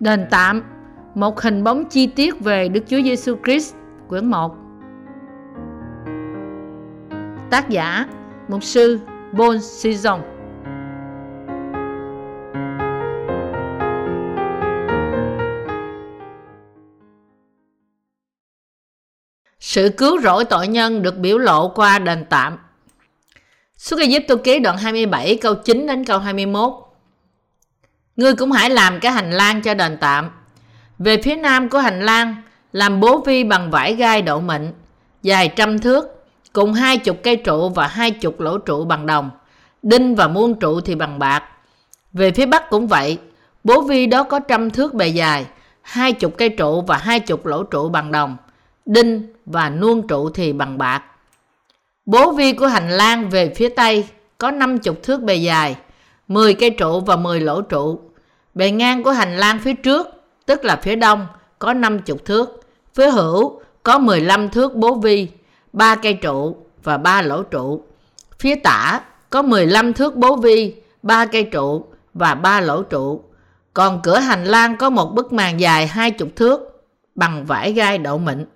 Đền tạm, một hình bóng chi tiết về Đức Chúa Giêsu Christ, quyển 1. Tác giả: Mục sư Bon Sison. Sự cứu rỗi tội nhân được biểu lộ qua đền tạm. Xuất Ai Cập ký đoạn 27 câu 9 đến câu 21. Ngươi cũng hãy làm cái hành lang cho đền tạm. Về phía nam của hành lang, làm bố vi bằng vải gai đậu mịn, dài trăm thước, cùng hai chục cây trụ và hai chục lỗ trụ bằng đồng. Đinh và muôn trụ thì bằng bạc. Về phía bắc cũng vậy, bố vi đó có trăm thước bề dài, hai chục cây trụ và hai chục lỗ trụ bằng đồng. Đinh và nuông trụ thì bằng bạc. Bố vi của hành lang về phía tây có năm chục thước bề dài, 10 cây trụ và 10 lỗ trụ. Bề ngang của hành lang phía trước, tức là phía đông, có 50 thước. Phía hữu có 15 thước bố vi, 3 cây trụ và 3 lỗ trụ. Phía tả có 15 thước bố vi, 3 cây trụ và 3 lỗ trụ. Còn cửa hành lang có một bức màn dài 20 thước bằng vải gai đậu mịn.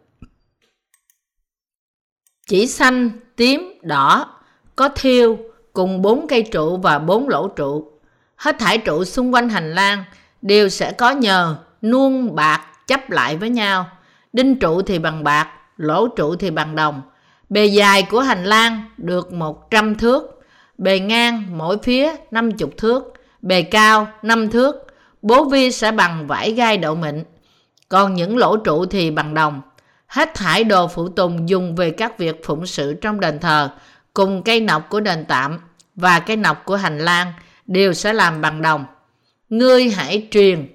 Chỉ xanh, tím, đỏ, có thiêu cùng 4 cây trụ và 4 lỗ trụ. Hết thải trụ xung quanh hành lang đều sẽ có nhờ, nuông bạc chấp lại với nhau. Đinh trụ thì bằng bạc, lỗ trụ thì bằng đồng. Bề dài của hành lang được 100 thước, bề ngang mỗi phía 50 thước, bề cao 5 thước. Bố vi sẽ bằng vải gai đậu mịn, còn những lỗ trụ thì bằng đồng. Hết thải đồ phụ tùng dùng về các việc phụng sự trong đền thờ, cùng cây nọc của đền tạm và cây nọc của hành lang đều sẽ làm bằng đồng. Ngươi hãy truyền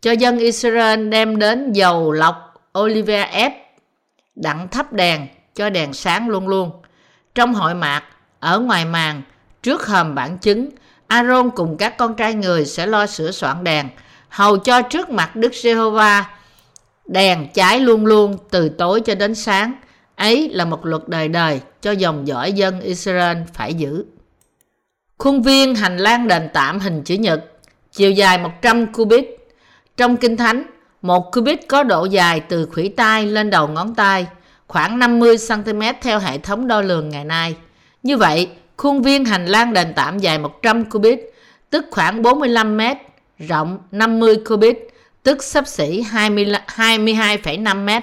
cho dân Israel đem đến dầu lọc Oliver ép đặng thắp đèn cho đèn sáng luôn luôn. Trong hội mạc, ở ngoài màn, trước hòm bản chứng, Aaron cùng các con trai người sẽ lo sửa soạn đèn, hầu cho trước mặt Đức Giê-hô-va đèn cháy luôn luôn từ tối cho đến sáng. Ấy là một luật đời đời cho dòng dõi dân Israel phải giữ. Khuôn viên hành lang đền tạm hình chữ nhật, chiều dài 100 cubit. Trong Kinh Thánh, một cubit có độ dài từ khủy tay lên đầu ngón tay, khoảng 50cm theo hệ thống đo lường ngày nay. Như vậy, khuôn viên hành lang đền tạm dài 100 cubit, tức khoảng 45 m, rộng 50 cubit, tức sắp xỉ 22,5 mét.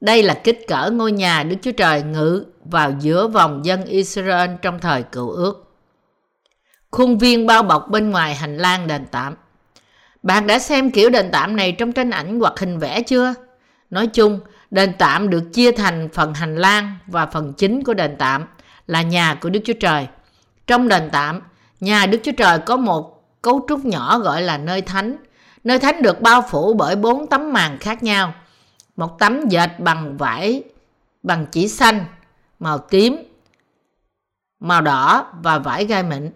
Đây là kích cỡ ngôi nhà Đức Chúa Trời ngự vào giữa vòng dân Israel trong thời cựu ước. Khuôn viên bao bọc bên ngoài hành lang đền tạm. Bạn đã xem kiểu đền tạm này trong tranh ảnh hoặc hình vẽ chưa? Nói chung, đền tạm được chia thành phần hành lang và phần chính của đền tạm là nhà của Đức Chúa Trời. Trong đền tạm, nhà Đức Chúa Trời có một cấu trúc nhỏ gọi là nơi thánh – Nơi thánh được bao phủ bởi bốn tấm màn khác nhau. Một tấm dệt bằng vải bằng chỉ xanh, màu tím, màu đỏ và vải gai mịn.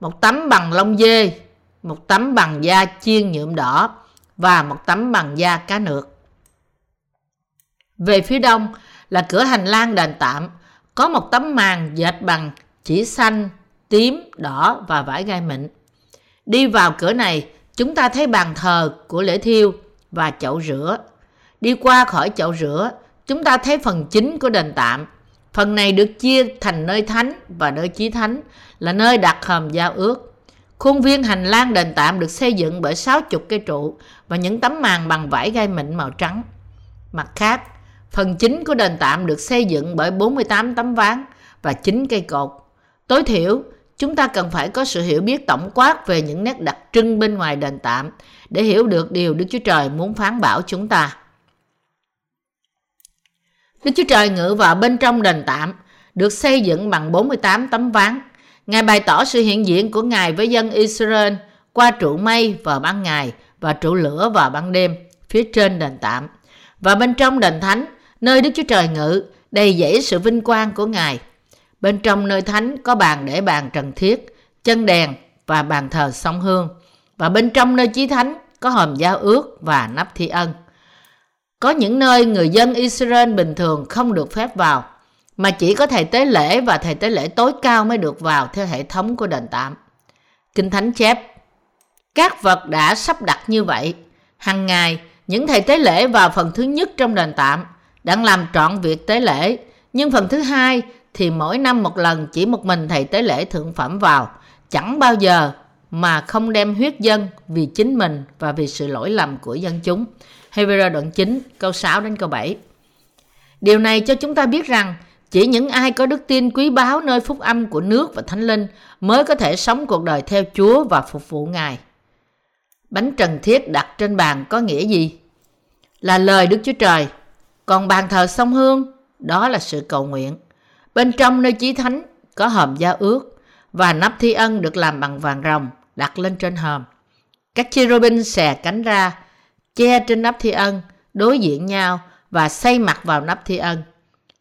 Một tấm bằng lông dê, một tấm bằng da chiên nhuộm đỏ và một tấm bằng da cá nược. Về phía đông là cửa hành lang đền tạm, có một tấm màn dệt bằng chỉ xanh, tím, đỏ và vải gai mịn. Đi vào cửa này, chúng ta thấy bàn thờ của lễ thiêu và chậu rửa. Đi qua khỏi chậu rửa, chúng ta thấy phần chính của đền tạm. Phần này được chia thành nơi thánh và nơi chí thánh là nơi đặt hòm giao ước. Khuôn viên hành lang đền tạm được xây dựng bởi 60 cây trụ và những tấm màn bằng vải gai mịn màu trắng. Mặt khác, phần chính của đền tạm được xây dựng bởi 48 tấm ván và 9 cây cột. Tối thiểu, chúng ta cần phải có sự hiểu biết tổng quát về những nét đặc trưng bên ngoài đền tạm để hiểu được điều Đức Chúa Trời muốn phán bảo chúng ta. Đức Chúa Trời ngự vào bên trong đền tạm, được xây dựng bằng 48 tấm ván. Ngài bày tỏ sự hiện diện của Ngài với dân Israel qua trụ mây vào ban ngày và trụ lửa vào ban đêm phía trên đền tạm. Và bên trong đền thánh, nơi Đức Chúa Trời ngự, đầy dẫy sự vinh quang của Ngài – Bên trong nơi thánh có bàn để bàn trần thiết, chân đèn và bàn thờ song hương. Và bên trong nơi chí thánh có hòm giao ước và nắp thi ân. Có những nơi người dân Israel bình thường không được phép vào, mà chỉ có thầy tế lễ và thầy tế lễ tối cao mới được vào theo hệ thống của đền tạm. Kinh Thánh chép, các vật đã sắp đặt như vậy, Hàng ngày, những thầy tế lễ vào phần thứ nhất trong đền tạm đang làm trọn việc tế lễ, nhưng phần thứ hai thì mỗi năm một lần chỉ một mình thầy tế lễ thượng phẩm vào, chẳng bao giờ mà không đem huyết dân vì chính mình và vì sự lỗi lầm của dân chúng. Hebrew đoạn 9, câu 6 đến câu 7. Điều này cho chúng ta biết rằng chỉ những ai có đức tin quý báu nơi phúc âm của nước và thánh linh mới có thể sống cuộc đời theo Chúa và phục vụ Ngài. Bánh trần thiết đặt trên bàn có nghĩa gì? Là lời Đức Chúa Trời. Còn bàn thờ sông hương, đó là sự cầu nguyện. Bên trong nơi chí thánh có hòm gia ước và nắp thi ân được làm bằng vàng rồng đặt lên trên hòm. Các cherubim xè cánh ra, che trên nắp thi ân, đối diện nhau và xây mặt vào nắp thi ân.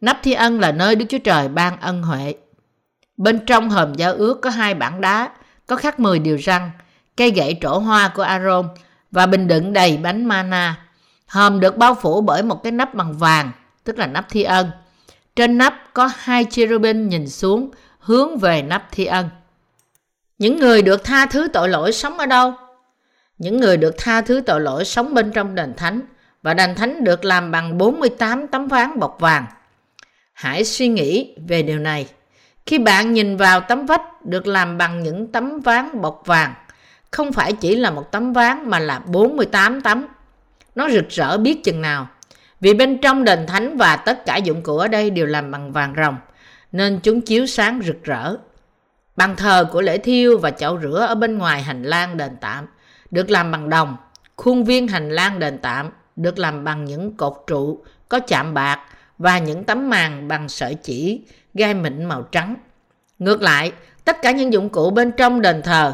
Nắp thi ân là nơi Đức Chúa Trời ban ân huệ. Bên trong hòm giao ước có hai bảng đá, có khắc 10 điều răng, cây gậy trổ hoa của Aaron và bình đựng đầy bánh mana. Hòm được bao phủ bởi một cái nắp bằng vàng, tức là nắp thi ân. Trên nắp có hai cherubim nhìn xuống, hướng về nắp thi ân. Những người được tha thứ tội lỗi sống ở đâu? Những người được tha thứ tội lỗi sống bên trong đền thánh và đền thánh được làm bằng 48 tấm ván bọc vàng. Hãy suy nghĩ về điều này. Khi bạn nhìn vào tấm vách được làm bằng những tấm ván bọc vàng, không phải chỉ là một tấm ván mà là 48 tấm. Nó rực rỡ biết chừng nào. Vì bên trong đền thánh và tất cả dụng cụ ở đây đều làm bằng vàng rồng, nên chúng chiếu sáng rực rỡ. Bàn thờ của lễ thiêu và chậu rửa ở bên ngoài hành lang đền tạm được làm bằng đồng. Khuôn viên hành lang đền tạm được làm bằng những cột trụ có chạm bạc và những tấm màn bằng sợi chỉ gai mịn màu trắng. Ngược lại, tất cả những dụng cụ bên trong đền thờ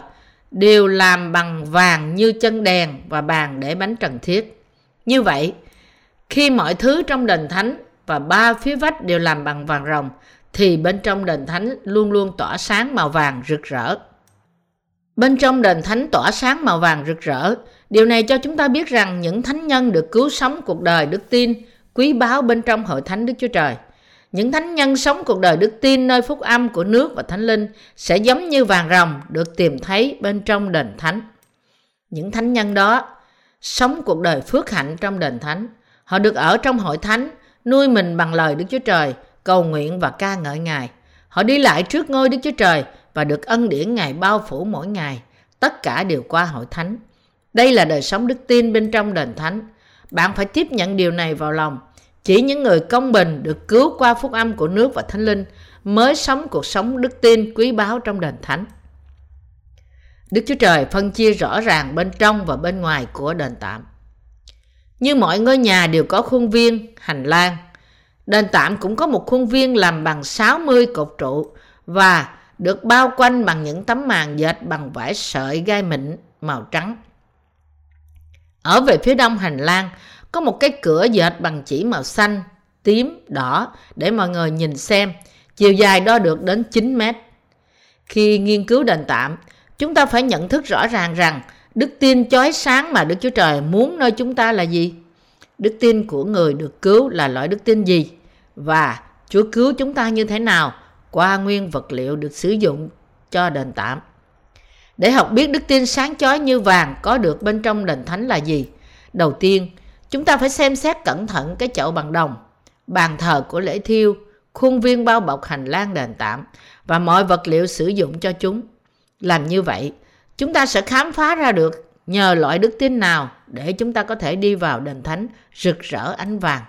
đều làm bằng vàng như chân đèn và bàn để bánh trần thiết. Như vậy, khi mọi thứ trong đền thánh và ba phía vách đều làm bằng vàng rồng, thì bên trong đền thánh luôn luôn tỏa sáng màu vàng rực rỡ. Bên trong đền thánh tỏa sáng màu vàng rực rỡ, điều này cho chúng ta biết rằng những thánh nhân được cứu sống cuộc đời đức tin quý báu bên trong hội thánh Đức Chúa Trời. Những thánh nhân sống cuộc đời đức tin nơi phúc âm của nước và thánh linh sẽ giống như vàng rồng được tìm thấy bên trong đền thánh. Những thánh nhân đó sống cuộc đời phước hạnh trong đền thánh. Họ được ở trong hội thánh, nuôi mình bằng lời Đức Chúa Trời, cầu nguyện và ca ngợi Ngài. Họ đi lại trước ngôi Đức Chúa Trời và được ân điển Ngài bao phủ mỗi ngày. Tất cả đều qua hội thánh. Đây là đời sống đức tin bên trong đền thánh. Bạn phải tiếp nhận điều này vào lòng. Chỉ những người công bình được cứu qua phúc âm của nước và thánh linh mới sống cuộc sống đức tin quý báu trong đền thánh. Đức Chúa Trời phân chia rõ ràng bên trong và bên ngoài của đền tạm. Như mọi ngôi nhà đều có khuôn viên, hành lang. Đền tạm cũng có một khuôn viên làm bằng 60 cột trụ và được bao quanh bằng những tấm màn dệt bằng vải sợi gai mịn màu trắng. Ở về phía đông hành lang có một cái cửa dệt bằng chỉ màu xanh, tím, đỏ để mọi người nhìn xem. Chiều dài đo được đến 9 mét. Khi nghiên cứu đền tạm, chúng ta phải nhận thức rõ ràng rằng đức tin chói sáng mà Đức Chúa Trời muốn nơi chúng ta là gì? Đức tin của người được cứu là loại đức tin gì? Và Chúa cứu chúng ta như thế nào qua nguyên vật liệu được sử dụng cho đền tạm? Để học biết đức tin sáng chói như vàng có được bên trong đền thánh là gì? Đầu tiên, chúng ta phải xem xét cẩn thận cái chậu bằng đồng, bàn thờ của lễ thiêu, khuôn viên bao bọc hành lang đền tạm và mọi vật liệu sử dụng cho chúng. Làm như vậy, chúng ta sẽ khám phá ra được nhờ loại đức tin nào để chúng ta có thể đi vào đền thánh rực rỡ ánh vàng.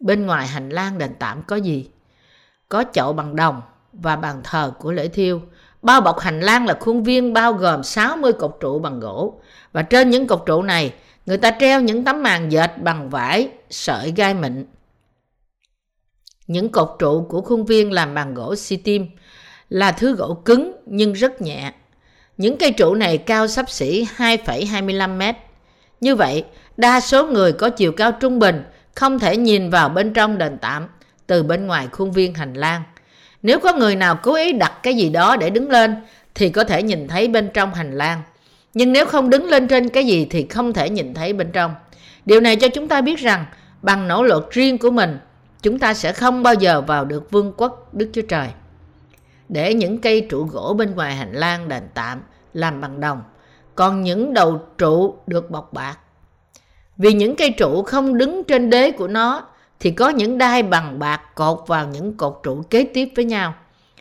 Bên ngoài hành lang đền tạm có gì? Có chậu bằng đồng và bàn thờ của lễ thiêu, Bao bọc hành lang là khuôn viên bao gồm 60 cột trụ bằng gỗ. Và trên những cột trụ này, người ta treo những tấm màn dệt bằng vải, sợi gai mịn. Những cột trụ của khuôn viên làm bằng gỗ si tim là thứ gỗ cứng nhưng rất nhẹ. Những cây trụ này cao sắp xỉ 2,25 mét. Như vậy, đa số người có chiều cao trung bình không thể nhìn vào bên trong đền tạm từ bên ngoài khuôn viên hành lang. Nếu có người nào cố ý đặt cái gì đó để đứng lên thì có thể nhìn thấy bên trong hành lang. Nhưng nếu không đứng lên trên cái gì thì không thể nhìn thấy bên trong. Điều này cho chúng ta biết rằng bằng nỗ lực riêng của mình, chúng ta sẽ không bao giờ vào được vương quốc Đức Chúa Trời. Để những cây trụ gỗ bên ngoài hành lang đền tạm làm bằng đồng, còn những đầu trụ được bọc bạc. Vì những cây trụ không đứng trên đế của nó thì có những đai bằng bạc cột vào những cột trụ kế tiếp với nhau.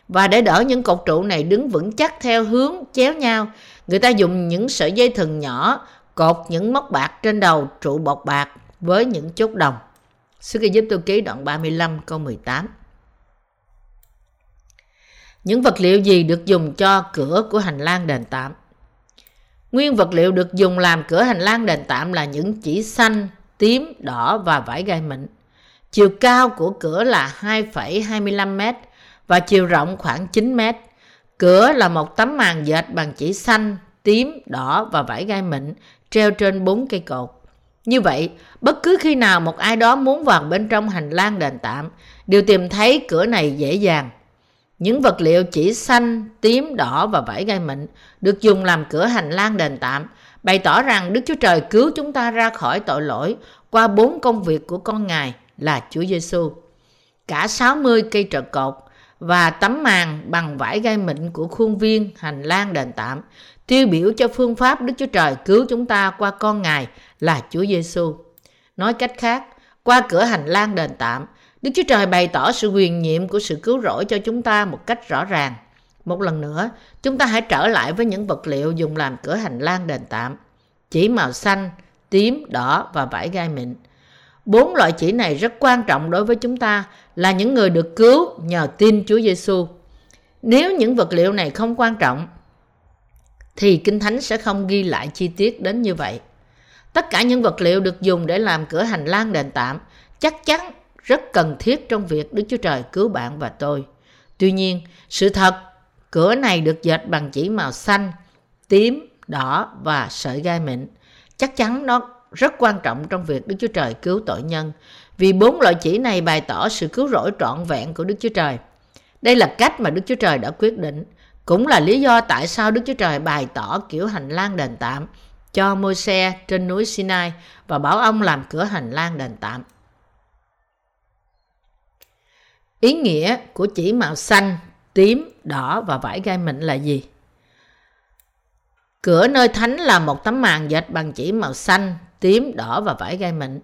Và để đỡ những cột trụ này đứng vững chắc theo hướng chéo nhau, người ta dùng những sợi dây thừng nhỏ cột những móc bạc trên đầu trụ bọc bạc với những chốt đồng. Sư Kỳ Giúp Tôi Ký đoạn 35 câu 18 Những vật liệu gì được dùng cho cửa của hành lang đền tạm? Nguyên vật liệu được dùng làm cửa hành lang đền tạm là những chỉ xanh, tím, đỏ và vải gai mịn. Chiều cao của cửa là 2,25 m và chiều rộng khoảng 9 m. Cửa là một tấm màn dệt bằng chỉ xanh, tím, đỏ và vải gai mịn treo trên bốn cây cột. Như vậy, bất cứ khi nào một ai đó muốn vào bên trong hành lang đền tạm, đều tìm thấy cửa này dễ dàng. Những vật liệu chỉ xanh, tím, đỏ và vải gai mịn được dùng làm cửa hành lang đền tạm, bày tỏ rằng Đức Chúa Trời cứu chúng ta ra khỏi tội lỗi qua bốn công việc của con Ngài là Chúa Giêsu. Cả 60 cây trợ cột và tấm màn bằng vải gai mịn của khuôn viên hành lang đền tạm tiêu biểu cho phương pháp Đức Chúa Trời cứu chúng ta qua con Ngài là Chúa Giêsu. Nói cách khác, qua cửa hành lang đền tạm, Đức Chúa Trời bày tỏ sự quyền nhiệm của sự cứu rỗi cho chúng ta một cách rõ ràng. Một lần nữa, chúng ta hãy trở lại với những vật liệu dùng làm cửa hành lang đền tạm. Chỉ màu xanh, tím, đỏ và vải gai mịn. Bốn loại chỉ này rất quan trọng đối với chúng ta là những người được cứu nhờ tin Chúa Giêsu. Nếu những vật liệu này không quan trọng, thì Kinh Thánh sẽ không ghi lại chi tiết đến như vậy. Tất cả những vật liệu được dùng để làm cửa hành lang đền tạm chắc chắn rất cần thiết trong việc Đức Chúa Trời cứu bạn và tôi. Tuy nhiên, sự thật, cửa này được dệt bằng chỉ màu xanh, tím, đỏ và sợi gai mịn. Chắc chắn nó rất quan trọng trong việc Đức Chúa Trời cứu tội nhân, vì bốn loại chỉ này bày tỏ sự cứu rỗi trọn vẹn của Đức Chúa Trời. Đây là cách mà Đức Chúa Trời đã quyết định, cũng là lý do tại sao Đức Chúa Trời bày tỏ kiểu hành lang đền tạm cho môi xe trên núi Sinai và bảo ông làm cửa hành lang đền tạm. Ý nghĩa của chỉ màu xanh, tím, đỏ và vải gai mịn là gì? Cửa nơi thánh là một tấm màn dệt bằng chỉ màu xanh, tím, đỏ và vải gai mịn.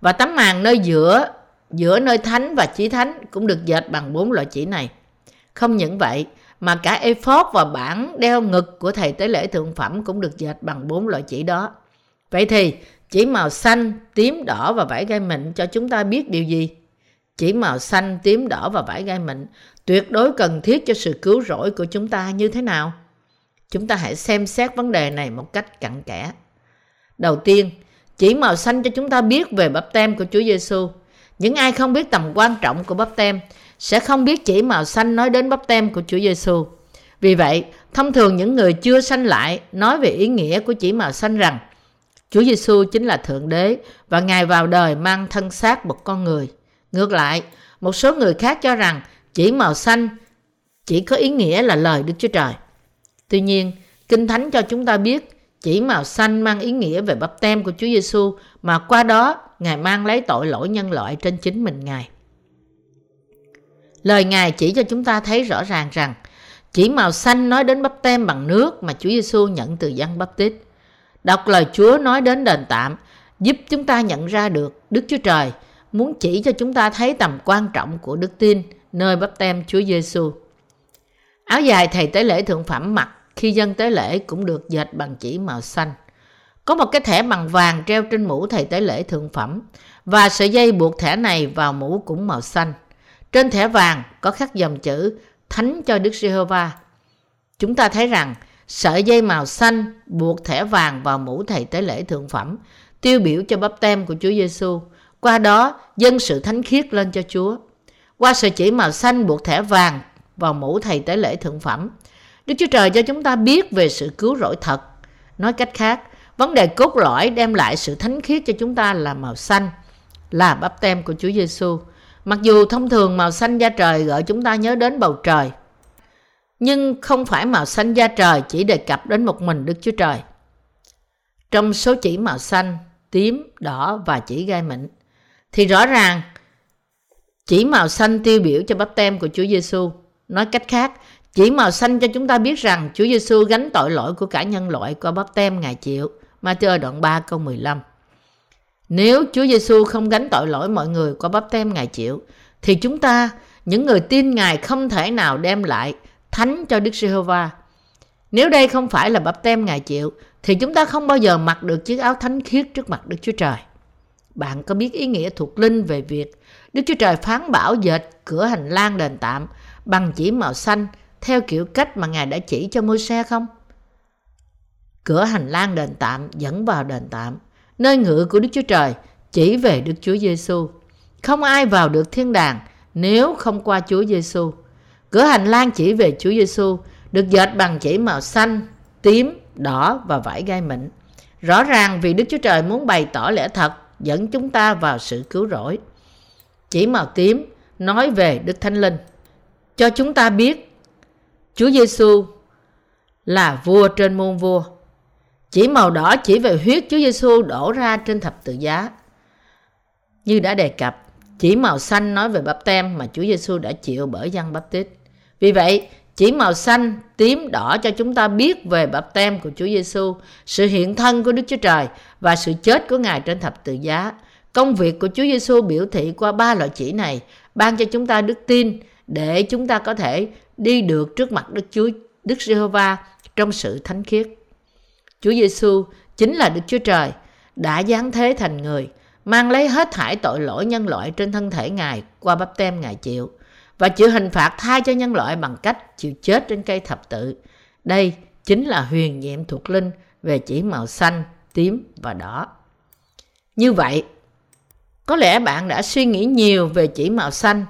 Và tấm màn nơi giữa, giữa nơi thánh và chỉ thánh cũng được dệt bằng bốn loại chỉ này. Không những vậy, mà cả ephod và bản đeo ngực của thầy tế lễ thượng phẩm cũng được dệt bằng bốn loại chỉ đó. Vậy thì, chỉ màu xanh, tím, đỏ và vải gai mịn cho chúng ta biết điều gì? Chỉ màu xanh, tím, đỏ và vải gai mịn tuyệt đối cần thiết cho sự cứu rỗi của chúng ta như thế nào? Chúng ta hãy xem xét vấn đề này một cách cặn kẽ. Đầu tiên, chỉ màu xanh cho chúng ta biết về bắp tem của Chúa Giêsu. Những ai không biết tầm quan trọng của bắp tem sẽ không biết chỉ màu xanh nói đến bắp tem của Chúa Giêsu. Vì vậy, thông thường những người chưa sanh lại nói về ý nghĩa của chỉ màu xanh rằng Chúa Giêsu chính là Thượng Đế và Ngài vào đời mang thân xác một con người. Ngược lại, một số người khác cho rằng chỉ màu xanh chỉ có ý nghĩa là lời Đức Chúa Trời. Tuy nhiên, Kinh Thánh cho chúng ta biết chỉ màu xanh mang ý nghĩa về bắp tem của Chúa Giêsu mà qua đó, Ngài mang lấy tội lỗi nhân loại trên chính mình Ngài. Lời Ngài chỉ cho chúng ta thấy rõ ràng rằng, chỉ màu xanh nói đến bắp tem bằng nước mà Chúa Giêsu nhận từ dân bắp tít. Đọc lời Chúa nói đến đền tạm, giúp chúng ta nhận ra được Đức Chúa Trời muốn chỉ cho chúng ta thấy tầm quan trọng của đức tin nơi bắp tem Chúa Giêsu. Áo dài thầy tế lễ thượng phẩm mặc khi dân tế lễ cũng được dệt bằng chỉ màu xanh. Có một cái thẻ bằng vàng treo trên mũ thầy tế lễ thượng phẩm và sợi dây buộc thẻ này vào mũ cũng màu xanh. Trên thẻ vàng có khắc dòng chữ Thánh cho Đức Giê-hô-va. Chúng ta thấy rằng sợi dây màu xanh buộc thẻ vàng vào mũ thầy tế lễ thượng phẩm, tiêu biểu cho bắp tem của Chúa Giêsu. Qua đó, dân sự thánh khiết lên cho Chúa. Qua sợi chỉ màu xanh buộc thẻ vàng vào mũ thầy tế lễ thượng phẩm, Đức Chúa Trời cho chúng ta biết về sự cứu rỗi thật. Nói cách khác, vấn đề cốt lõi đem lại sự thánh khiết cho chúng ta là màu xanh, là bắp tem của Chúa Giêsu. Mặc dù thông thường màu xanh da trời gợi chúng ta nhớ đến bầu trời, nhưng không phải màu xanh da trời chỉ đề cập đến một mình Đức Chúa Trời. Trong số chỉ màu xanh, tím, đỏ và chỉ gai mịn, thì rõ ràng chỉ màu xanh tiêu biểu cho bắp tem của Chúa Giêsu. Nói cách khác, chỉ màu xanh cho chúng ta biết rằng Chúa Giêsu gánh tội lỗi của cả nhân loại qua bắp tem Ngài chịu. Matthew đoạn 3 câu 15. Nếu Chúa Giêsu không gánh tội lỗi mọi người qua bắp tem Ngài chịu, thì chúng ta, những người tin Ngài không thể nào đem lại thánh cho Đức Giê-hô-va. Nếu đây không phải là bắp tem Ngài chịu, thì chúng ta không bao giờ mặc được chiếc áo thánh khiết trước mặt Đức Chúa Trời. Bạn có biết ý nghĩa thuộc linh về việc Đức Chúa Trời phán bảo dệt cửa hành lang đền tạm bằng chỉ màu xanh theo kiểu cách mà Ngài đã chỉ cho môi xe không? Cửa hành lang đền tạm dẫn vào đền tạm, nơi ngự của Đức Chúa Trời chỉ về Đức Chúa Giêsu. Không ai vào được thiên đàng nếu không qua Chúa Giêsu. Cửa hành lang chỉ về Chúa Giêsu được dệt bằng chỉ màu xanh, tím, đỏ và vải gai mịn. Rõ ràng vì Đức Chúa Trời muốn bày tỏ lẽ thật dẫn chúng ta vào sự cứu rỗi. Chỉ màu tím nói về Đức Thánh Linh. Cho chúng ta biết Chúa Giêsu là vua trên muôn vua. Chỉ màu đỏ chỉ về huyết Chúa Giêsu đổ ra trên thập tự giá. Như đã đề cập, chỉ màu xanh nói về bắp tem mà Chúa Giêsu đã chịu bởi dân bắp tít. Vì vậy, chỉ màu xanh, tím, đỏ cho chúng ta biết về bắp tem của Chúa Giêsu, sự hiện thân của Đức Chúa Trời và sự chết của Ngài trên thập tự giá. Công việc của Chúa Giêsu biểu thị qua ba loại chỉ này, ban cho chúng ta đức tin để chúng ta có thể đi được trước mặt Đức Chúa Đức Giê-hô-va trong sự thánh khiết. Chúa Giêsu chính là Đức Chúa Trời đã giáng thế thành người, mang lấy hết thải tội lỗi nhân loại trên thân thể Ngài qua bắp tem Ngài chịu và chịu hình phạt thay cho nhân loại bằng cách chịu chết trên cây thập tự. Đây chính là huyền nhiệm thuộc linh về chỉ màu xanh, tím và đỏ. Như vậy, có lẽ bạn đã suy nghĩ nhiều về chỉ màu xanh,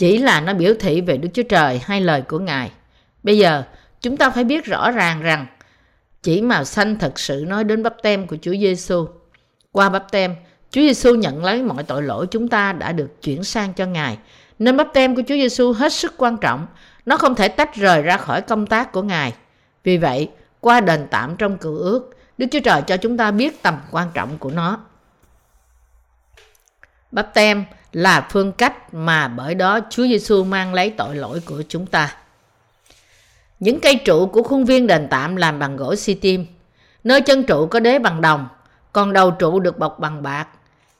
chỉ là nó biểu thị về Đức Chúa Trời hay lời của Ngài. Bây giờ, chúng ta phải biết rõ ràng rằng chỉ màu xanh thật sự nói đến bắp tem của Chúa Giêsu. Qua bắp tem, Chúa Giêsu nhận lấy mọi tội lỗi chúng ta đã được chuyển sang cho Ngài nên bắp tem của Chúa Giêsu hết sức quan trọng. Nó không thể tách rời ra khỏi công tác của Ngài. Vì vậy, qua đền tạm trong cựu ước, Đức Chúa Trời cho chúng ta biết tầm quan trọng của nó. Bắp tem là phương cách mà bởi đó Chúa Giêsu mang lấy tội lỗi của chúng ta. Những cây trụ của khuôn viên đền tạm làm bằng gỗ xi tim. Nơi chân trụ có đế bằng đồng, còn đầu trụ được bọc bằng bạc.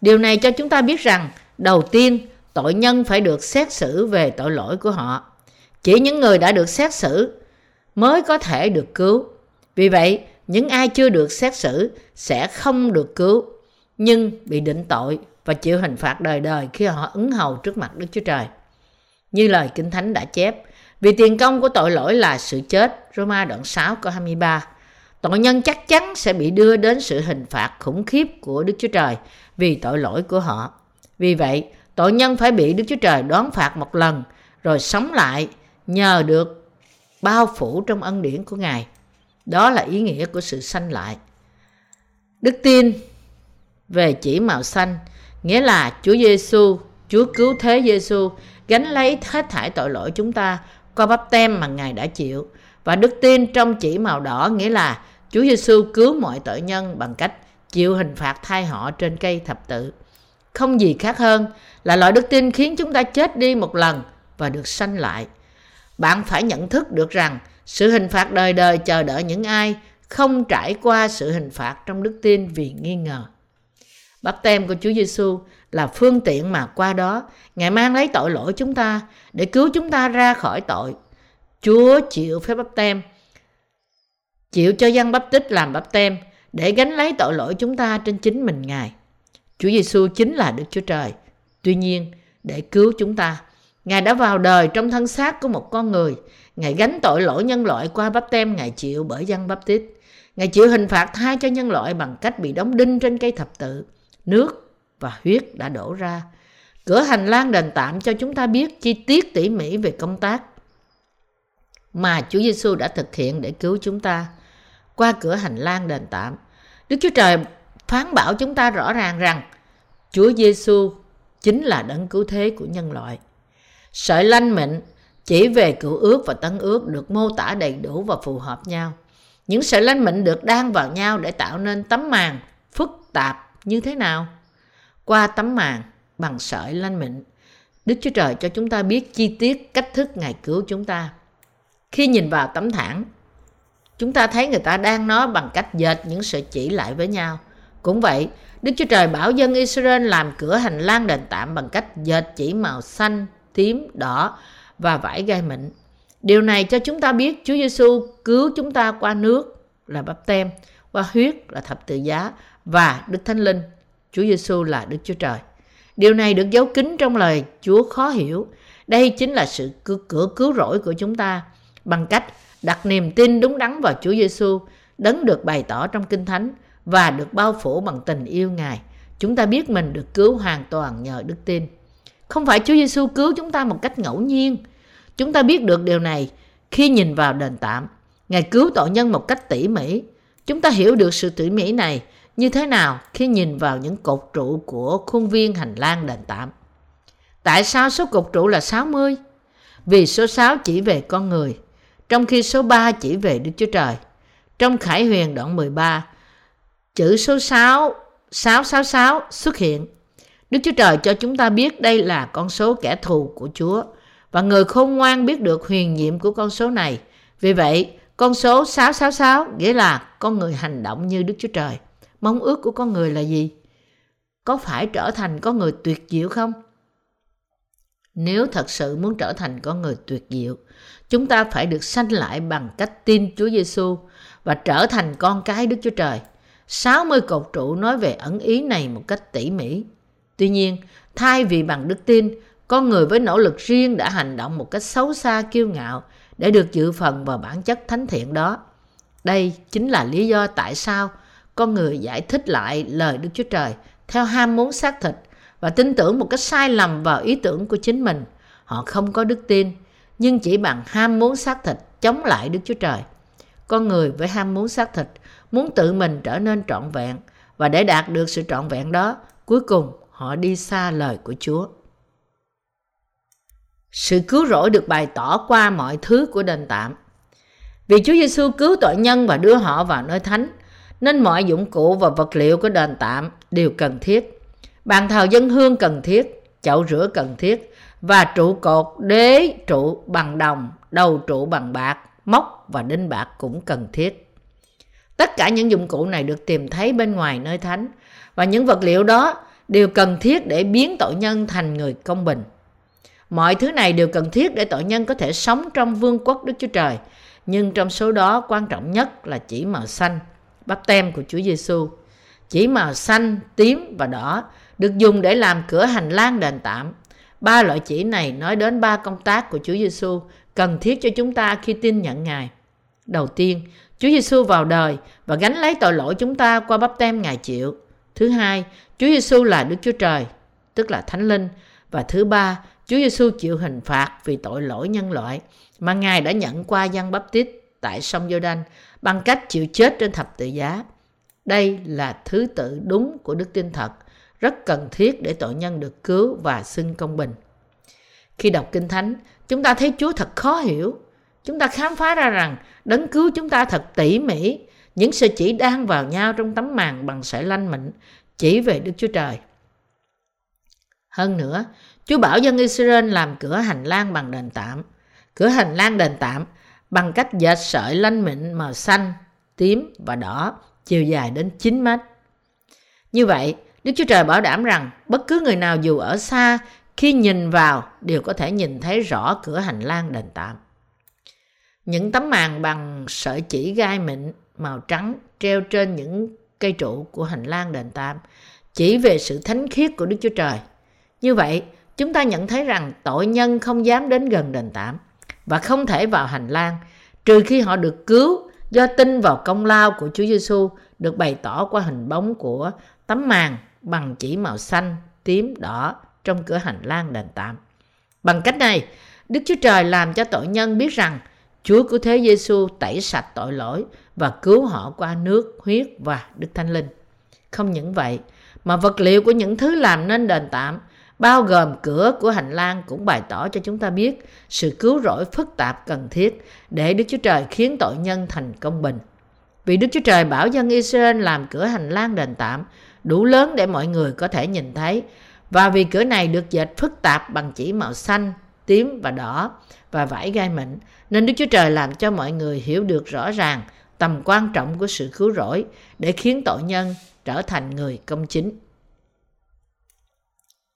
Điều này cho chúng ta biết rằng, đầu tiên, tội nhân phải được xét xử về tội lỗi của họ. Chỉ những người đã được xét xử mới có thể được cứu. Vì vậy, những ai chưa được xét xử sẽ không được cứu, nhưng bị định tội và chịu hình phạt đời đời khi họ ứng hầu trước mặt Đức Chúa Trời. Như lời Kinh Thánh đã chép, vì tiền công của tội lỗi là sự chết, Roma đoạn 6 câu 23. Tội nhân chắc chắn sẽ bị đưa đến sự hình phạt khủng khiếp của Đức Chúa Trời vì tội lỗi của họ. Vì vậy, tội nhân phải bị Đức Chúa Trời đón phạt một lần rồi sống lại nhờ được bao phủ trong ân điển của Ngài. Đó là ý nghĩa của sự sanh lại. Đức tin về chỉ màu xanh nghĩa là Chúa Giêsu, Chúa cứu thế Giêsu gánh lấy hết thải tội lỗi chúng ta qua bắp tem mà Ngài đã chịu. Và đức tin trong chỉ màu đỏ nghĩa là Chúa Giêsu cứu mọi tội nhân bằng cách chịu hình phạt thay họ trên cây thập tự. Không gì khác hơn là loại đức tin khiến chúng ta chết đi một lần và được sanh lại. Bạn phải nhận thức được rằng sự hình phạt đời đời chờ đợi những ai không trải qua sự hình phạt trong đức tin vì nghi ngờ. Bắp tem của Chúa Giêsu là phương tiện mà qua đó Ngài mang lấy tội lỗi chúng ta để cứu chúng ta ra khỏi tội. Chúa chịu phép bắp tem, chịu cho dân bắp tích làm bắp tem để gánh lấy tội lỗi chúng ta trên chính mình Ngài. Chúa Giêsu chính là Đức Chúa Trời. Tuy nhiên, để cứu chúng ta, Ngài đã vào đời trong thân xác của một con người. Ngài gánh tội lỗi nhân loại qua bắp tem Ngài chịu bởi dân bắp tít. Ngài chịu hình phạt thay cho nhân loại bằng cách bị đóng đinh trên cây thập tự. Nước và huyết đã đổ ra. Cửa hành lang đền tạm cho chúng ta biết chi tiết tỉ mỉ về công tác mà Chúa Giêsu đã thực hiện để cứu chúng ta qua cửa hành lang đền tạm. Đức Chúa Trời phán bảo chúng ta rõ ràng rằng Chúa Giêsu chính là đấng cứu thế của nhân loại. Sợi lanh mịn chỉ về cựu ước và tân ước được mô tả đầy đủ và phù hợp nhau. Những sợi lanh mịn được đan vào nhau để tạo nên tấm màn phức tạp như thế nào? Qua tấm màn bằng sợi lanh mịn, Đức Chúa Trời cho chúng ta biết chi tiết cách thức Ngài cứu chúng ta. Khi nhìn vào tấm thảm, chúng ta thấy người ta đang nói bằng cách dệt những sợi chỉ lại với nhau Cũng vậy, Đức Chúa Trời bảo dân Israel làm cửa hành lang đền tạm bằng cách dệt chỉ màu xanh, tím, đỏ và vải gai mịn. Điều này cho chúng ta biết Chúa Giêsu cứu chúng ta qua nước là bắp tem, qua huyết là thập tự giá và Đức Thánh Linh. Chúa Giêsu là Đức Chúa Trời. Điều này được giấu kín trong lời Chúa khó hiểu. Đây chính là sự cửa, cửa cứu rỗi của chúng ta bằng cách đặt niềm tin đúng đắn vào Chúa Giêsu, đấng được bày tỏ trong Kinh Thánh và được bao phủ bằng tình yêu Ngài. Chúng ta biết mình được cứu hoàn toàn nhờ đức tin. Không phải Chúa Giêsu cứu chúng ta một cách ngẫu nhiên. Chúng ta biết được điều này khi nhìn vào đền tạm. Ngài cứu tội nhân một cách tỉ mỉ. Chúng ta hiểu được sự tỉ mỉ này như thế nào khi nhìn vào những cột trụ của khuôn viên hành lang đền tạm. Tại sao số cột trụ là 60? Vì số 6 chỉ về con người, trong khi số 3 chỉ về Đức Chúa Trời. Trong Khải Huyền đoạn 13, chữ số 6, 666 xuất hiện. Đức Chúa Trời cho chúng ta biết đây là con số kẻ thù của Chúa và người khôn ngoan biết được huyền nhiệm của con số này. Vì vậy, con số 666 nghĩa là con người hành động như Đức Chúa Trời. Mong ước của con người là gì? Có phải trở thành con người tuyệt diệu không? Nếu thật sự muốn trở thành con người tuyệt diệu, chúng ta phải được sanh lại bằng cách tin Chúa Giêsu và trở thành con cái Đức Chúa Trời. 60 cột trụ nói về ẩn ý này một cách tỉ mỉ. Tuy nhiên, thay vì bằng đức tin, con người với nỗ lực riêng đã hành động một cách xấu xa kiêu ngạo để được dự phần vào bản chất thánh thiện đó. Đây chính là lý do tại sao con người giải thích lại lời Đức Chúa Trời theo ham muốn xác thịt và tin tưởng một cách sai lầm vào ý tưởng của chính mình. Họ không có đức tin, nhưng chỉ bằng ham muốn xác thịt chống lại Đức Chúa Trời. Con người với ham muốn xác thịt muốn tự mình trở nên trọn vẹn và để đạt được sự trọn vẹn đó, cuối cùng họ đi xa lời của Chúa. Sự cứu rỗi được bày tỏ qua mọi thứ của đền tạm. Vì Chúa Giêsu cứu tội nhân và đưa họ vào nơi thánh, nên mọi dụng cụ và vật liệu của đền tạm đều cần thiết. Bàn thờ dân hương cần thiết, chậu rửa cần thiết và trụ cột đế trụ bằng đồng, đầu trụ bằng bạc, móc và đinh bạc cũng cần thiết. Tất cả những dụng cụ này được tìm thấy bên ngoài nơi thánh và những vật liệu đó đều cần thiết để biến tội nhân thành người công bình. Mọi thứ này đều cần thiết để tội nhân có thể sống trong vương quốc Đức Chúa Trời. Nhưng trong số đó quan trọng nhất là chỉ màu xanh, bắp tem của Chúa Giêsu. Chỉ màu xanh, tím và đỏ được dùng để làm cửa hành lang đền tạm. Ba loại chỉ này nói đến ba công tác của Chúa Giêsu cần thiết cho chúng ta khi tin nhận Ngài. Đầu tiên, Chúa Giêsu vào đời và gánh lấy tội lỗi chúng ta qua bắp tem Ngài chịu. Thứ hai, Chúa Giêsu là Đức Chúa Trời, tức là Thánh Linh. Và thứ ba, Chúa Giêsu chịu hình phạt vì tội lỗi nhân loại mà Ngài đã nhận qua dân bắp tít tại sông Giô-đanh bằng cách chịu chết trên thập tự giá. Đây là thứ tự đúng của đức tin thật, rất cần thiết để tội nhân được cứu và xưng công bình. Khi đọc Kinh Thánh, chúng ta thấy Chúa thật khó hiểu. Chúng ta khám phá ra rằng đấng cứu chúng ta thật tỉ mỉ, những sợi chỉ đang vào nhau trong tấm màn bằng sợi lanh mịn, chỉ về Đức Chúa Trời. Hơn nữa, Chúa bảo dân Israel làm cửa hành lang bằng đền tạm. Cửa hành lang đền tạm bằng cách dệt sợi lanh mịn màu xanh, tím và đỏ, chiều dài đến 9 mét. Như vậy, Đức Chúa Trời bảo đảm rằng bất cứ người nào dù ở xa khi nhìn vào đều có thể nhìn thấy rõ cửa hành lang đền tạm. Những tấm màn bằng sợi chỉ gai mịn màu trắng treo trên những cây trụ của hành lang đền tạm chỉ về sự thánh khiết của Đức Chúa Trời. Như vậy, chúng ta nhận thấy rằng tội nhân không dám đến gần đền tạm và không thể vào hành lang trừ khi họ được cứu do tin vào công lao của Chúa Giêsu được bày tỏ qua hình bóng của tấm màn bằng chỉ màu xanh, tím, đỏ trong cửa hành lang đền tạm. Bằng cách này, Đức Chúa Trời làm cho tội nhân biết rằng Chúa của Thế Giêsu tẩy sạch tội lỗi và cứu họ qua nước, huyết và Đức Thánh Linh. Không những vậy, mà vật liệu của những thứ làm nên đền tạm bao gồm cửa của hành lang cũng bày tỏ cho chúng ta biết sự cứu rỗi phức tạp cần thiết để Đức Chúa Trời khiến tội nhân thành công bình. Vì Đức Chúa Trời bảo dân Israel làm cửa hành lang đền tạm đủ lớn để mọi người có thể nhìn thấy và vì cửa này được dệt phức tạp bằng chỉ màu xanh, tím và đỏ và vải gai mịn nên Đức Chúa Trời làm cho mọi người hiểu được rõ ràng tầm quan trọng của sự cứu rỗi để khiến tội nhân trở thành người công chính.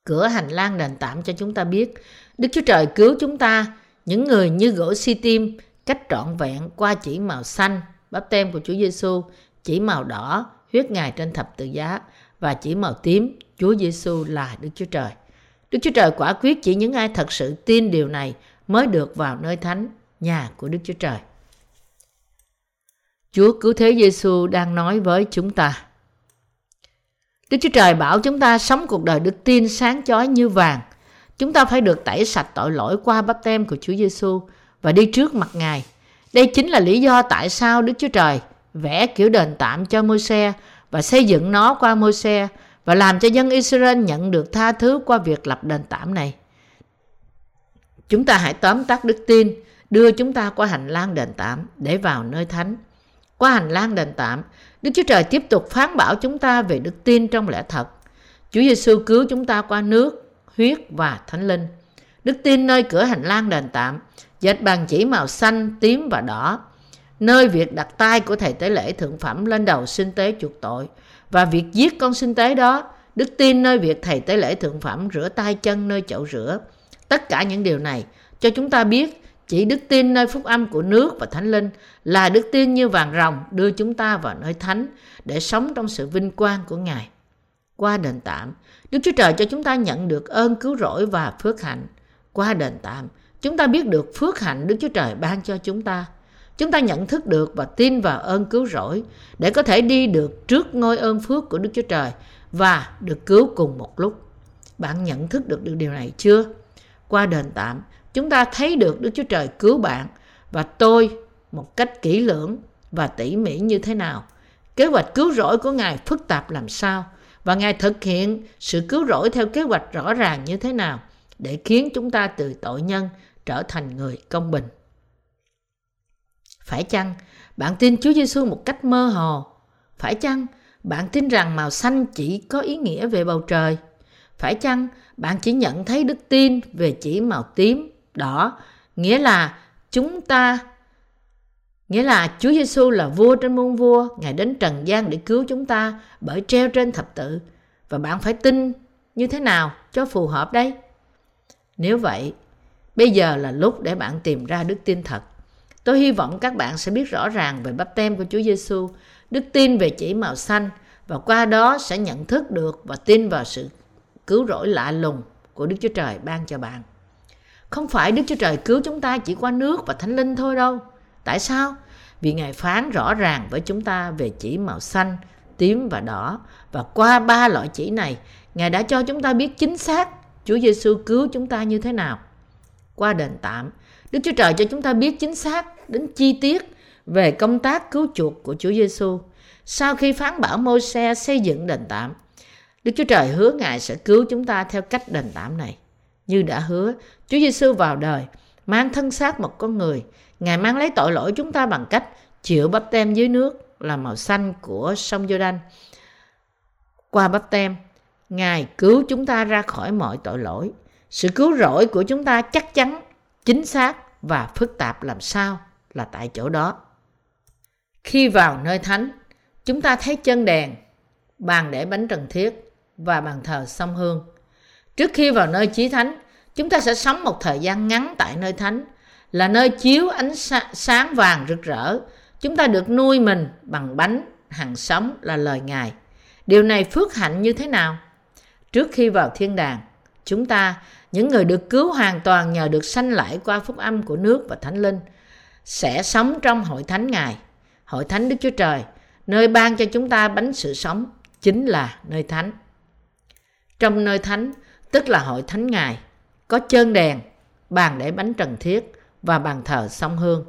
Cửa hành lang đền tạm cho chúng ta biết Đức Chúa Trời cứu chúng ta, những người như gỗ si tim, cách trọn vẹn qua chỉ màu xanh, bắp tem của Chúa Giêsu, chỉ màu đỏ, huyết Ngài trên thập tự giá và chỉ màu tím, Chúa Giêsu là Đức Chúa Trời. Đức Chúa Trời quả quyết chỉ những ai thật sự tin điều này mới được vào nơi thánh, nhà của Đức Chúa Trời. Chúa cứu thế Giêsu đang nói với chúng ta. Đức Chúa Trời bảo chúng ta sống cuộc đời đức tin sáng chói như vàng. Chúng ta phải được tẩy sạch tội lỗi qua bắp tem của Chúa Giêsu và đi trước mặt Ngài. Đây chính là lý do tại sao Đức Chúa Trời vẽ kiểu đền tạm cho Môi-se và xây dựng nó qua Môi-se và làm cho dân Israel nhận được tha thứ qua việc lập đền tạm này. Chúng ta hãy tóm tắt đức tin, đưa chúng ta qua hành lang đền tạm để vào nơi thánh. Qua hành lang đền tạm, Đức Chúa Trời tiếp tục phán bảo chúng ta về đức tin trong lẽ thật. Chúa Giêsu cứu chúng ta qua nước, huyết và thánh linh. Đức tin nơi cửa hành lang đền tạm, dệt bằng chỉ màu xanh, tím và đỏ. Nơi việc đặt tay của thầy tế lễ thượng phẩm lên đầu sinh tế chuộc tội và việc giết con sinh tế đó, đức tin nơi việc thầy tế lễ thượng phẩm rửa tay chân nơi chậu rửa. Tất cả những điều này cho chúng ta biết chỉ đức tin nơi phúc âm của nước và thánh linh là đức tin như vàng rồng đưa chúng ta vào nơi thánh để sống trong sự vinh quang của Ngài. Qua đền tạm, Đức Chúa Trời cho chúng ta nhận được ơn cứu rỗi và phước hạnh. Qua đền tạm, chúng ta biết được phước hạnh Đức Chúa Trời ban cho chúng ta. Chúng ta nhận thức được và tin vào ơn cứu rỗi để có thể đi được trước ngôi ơn phước của Đức Chúa Trời và được cứu cùng một lúc. Bạn nhận thức được điều này chưa? Qua đền tạm, chúng ta thấy được Đức Chúa Trời cứu bạn và tôi một cách kỹ lưỡng và tỉ mỉ như thế nào. Kế hoạch cứu rỗi của Ngài phức tạp làm sao và Ngài thực hiện sự cứu rỗi theo kế hoạch rõ ràng như thế nào để khiến chúng ta từ tội nhân trở thành người công bình. Phải chăng bạn tin Chúa Giêsu một cách mơ hồ? Phải chăng bạn tin rằng màu xanh chỉ có ý nghĩa về bầu trời? Phải chăng bạn chỉ nhận thấy đức tin về chỉ màu tím đỏ nghĩa là chúng ta nghĩa là Chúa Giêsu là vua trên muôn vua, Ngài đến trần gian để cứu chúng ta bởi treo trên thập tự và bạn phải tin như thế nào cho phù hợp đây? Nếu vậy, bây giờ là lúc để bạn tìm ra đức tin thật. Tôi hy vọng các bạn sẽ biết rõ ràng về bắp tem của Chúa Giêsu, đức tin về chỉ màu xanh và qua đó sẽ nhận thức được và tin vào sự cứu rỗi lạ lùng của Đức Chúa Trời ban cho bạn. Không phải Đức Chúa Trời cứu chúng ta chỉ qua nước và thánh linh thôi đâu. Tại sao? Vì Ngài phán rõ ràng với chúng ta về chỉ màu xanh, tím và đỏ. Và qua ba loại chỉ này, Ngài đã cho chúng ta biết chính xác Chúa Giêsu cứu chúng ta như thế nào. Qua đền tạm, Đức Chúa Trời cho chúng ta biết chính xác đến chi tiết về công tác cứu chuộc của Chúa Giêsu. Sau khi phán bảo Môi-se xây dựng đền tạm, Đức Chúa Trời hứa Ngài sẽ cứu chúng ta theo cách đền tạm này. Như đã hứa, Chúa Giêsu vào đời, mang thân xác một con người. Ngài mang lấy tội lỗi chúng ta bằng cách chịu bắp tem dưới nước là màu xanh của sông Giô-đanh. Qua bắp tem, Ngài cứu chúng ta ra khỏi mọi tội lỗi. Sự cứu rỗi của chúng ta chắc chắn, chính xác và phức tạp làm sao là tại chỗ đó. Khi vào nơi thánh, chúng ta thấy chân đèn, bàn để bánh trần thiết và bàn thờ sông hương. Trước khi vào nơi chí thánh, chúng ta sẽ sống một thời gian ngắn tại nơi thánh, là nơi chiếu ánh sáng vàng rực rỡ. Chúng ta được nuôi mình bằng bánh hàng sống là lời Ngài. Điều này phước hạnh như thế nào? Trước khi vào thiên đàng, chúng ta, những người được cứu hoàn toàn nhờ được sanh lại qua phúc âm của nước và thánh linh, sẽ sống trong hội thánh Ngài, hội thánh Đức Chúa Trời, nơi ban cho chúng ta bánh sự sống, chính là nơi thánh. Trong nơi thánh, tức là hội thánh ngài, có chân đèn, bàn để bánh trần thiết và bàn thờ song hương.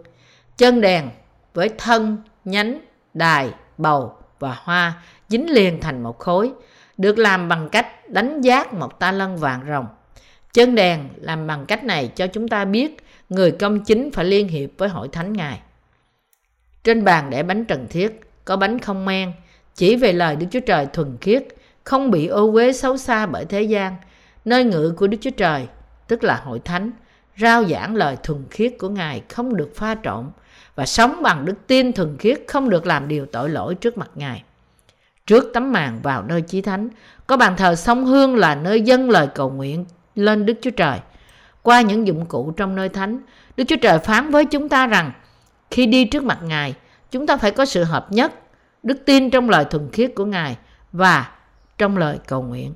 Chân đèn với thân, nhánh, đài, bầu và hoa dính liền thành một khối, được làm bằng cách đánh giác một ta lân vàng rồng. Chân đèn làm bằng cách này cho chúng ta biết người công chính phải liên hiệp với hội thánh ngài. Trên bàn để bánh trần thiết, có bánh không men, chỉ về lời Đức Chúa Trời thuần khiết, không bị ô uế xấu xa bởi thế gian, nơi ngự của Đức Chúa Trời, tức là hội thánh, rao giảng lời thuần khiết của Ngài không được pha trộn và sống bằng đức tin thuần khiết không được làm điều tội lỗi trước mặt Ngài. Trước tấm màn vào nơi chí thánh, có bàn thờ sông hương là nơi dân lời cầu nguyện lên Đức Chúa Trời. Qua những dụng cụ trong nơi thánh, Đức Chúa Trời phán với chúng ta rằng khi đi trước mặt Ngài, chúng ta phải có sự hợp nhất, đức tin trong lời thuần khiết của Ngài và trong lời cầu nguyện.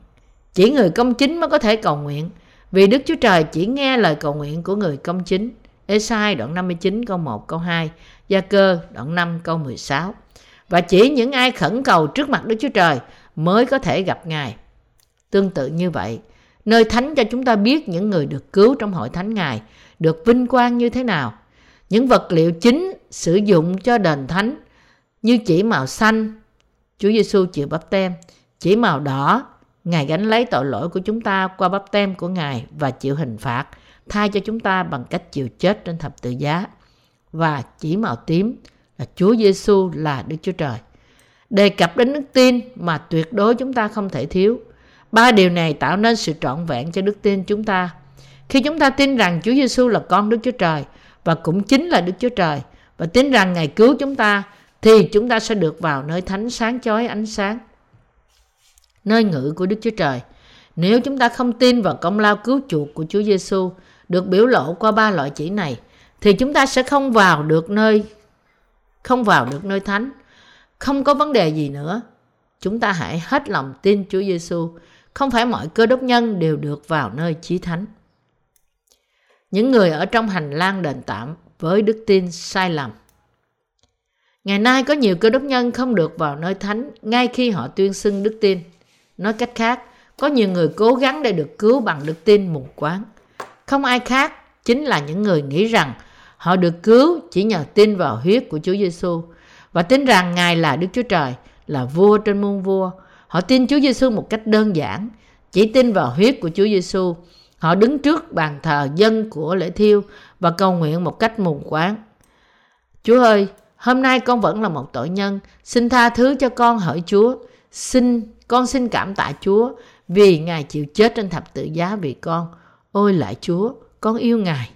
Chỉ người công chính mới có thể cầu nguyện, vì Đức Chúa Trời chỉ nghe lời cầu nguyện của người công chính. Esai đoạn 59 câu 1 câu 2, Gia Cơ đoạn 5 câu 16. Và chỉ những ai khẩn cầu trước mặt Đức Chúa Trời mới có thể gặp Ngài. Tương tự như vậy, nơi thánh cho chúng ta biết những người được cứu trong hội thánh Ngài được vinh quang như thế nào. Những vật liệu chính sử dụng cho đền thánh như chỉ màu xanh, Chúa Giêsu chịu bắp tem, chỉ màu đỏ, Ngài gánh lấy tội lỗi của chúng ta qua bắp tem của Ngài và chịu hình phạt, thay cho chúng ta bằng cách chịu chết trên thập tự giá. Và chỉ màu tím là Chúa Giêsu là Đức Chúa Trời. Đề cập đến đức tin mà tuyệt đối chúng ta không thể thiếu. Ba điều này tạo nên sự trọn vẹn cho đức tin chúng ta. Khi chúng ta tin rằng Chúa Giêsu là con Đức Chúa Trời và cũng chính là Đức Chúa Trời và tin rằng Ngài cứu chúng ta thì chúng ta sẽ được vào nơi thánh sáng chói ánh sáng nơi ngự của Đức Chúa Trời. Nếu chúng ta không tin vào công lao cứu chuộc của Chúa Giêsu được biểu lộ qua ba loại chỉ này, thì chúng ta sẽ không vào được nơi, không vào được nơi thánh. Không có vấn đề gì nữa. Chúng ta hãy hết lòng tin Chúa Giêsu. Không phải mọi cơ đốc nhân đều được vào nơi chí thánh. Những người ở trong hành lang đền tạm với đức tin sai lầm. Ngày nay có nhiều cơ đốc nhân không được vào nơi thánh ngay khi họ tuyên xưng đức tin. Nói cách khác, có nhiều người cố gắng để được cứu bằng đức tin mù quáng. Không ai khác chính là những người nghĩ rằng họ được cứu chỉ nhờ tin vào huyết của Chúa Giêsu và tin rằng Ngài là Đức Chúa Trời, là vua trên muôn vua. Họ tin Chúa Giêsu một cách đơn giản, chỉ tin vào huyết của Chúa Giêsu. Họ đứng trước bàn thờ dân của lễ thiêu và cầu nguyện một cách mù quáng. Chúa ơi, hôm nay con vẫn là một tội nhân, xin tha thứ cho con hỡi Chúa. Xin con xin cảm tạ Chúa vì Ngài chịu chết trên thập tự giá vì con. Ôi lại Chúa, con yêu Ngài.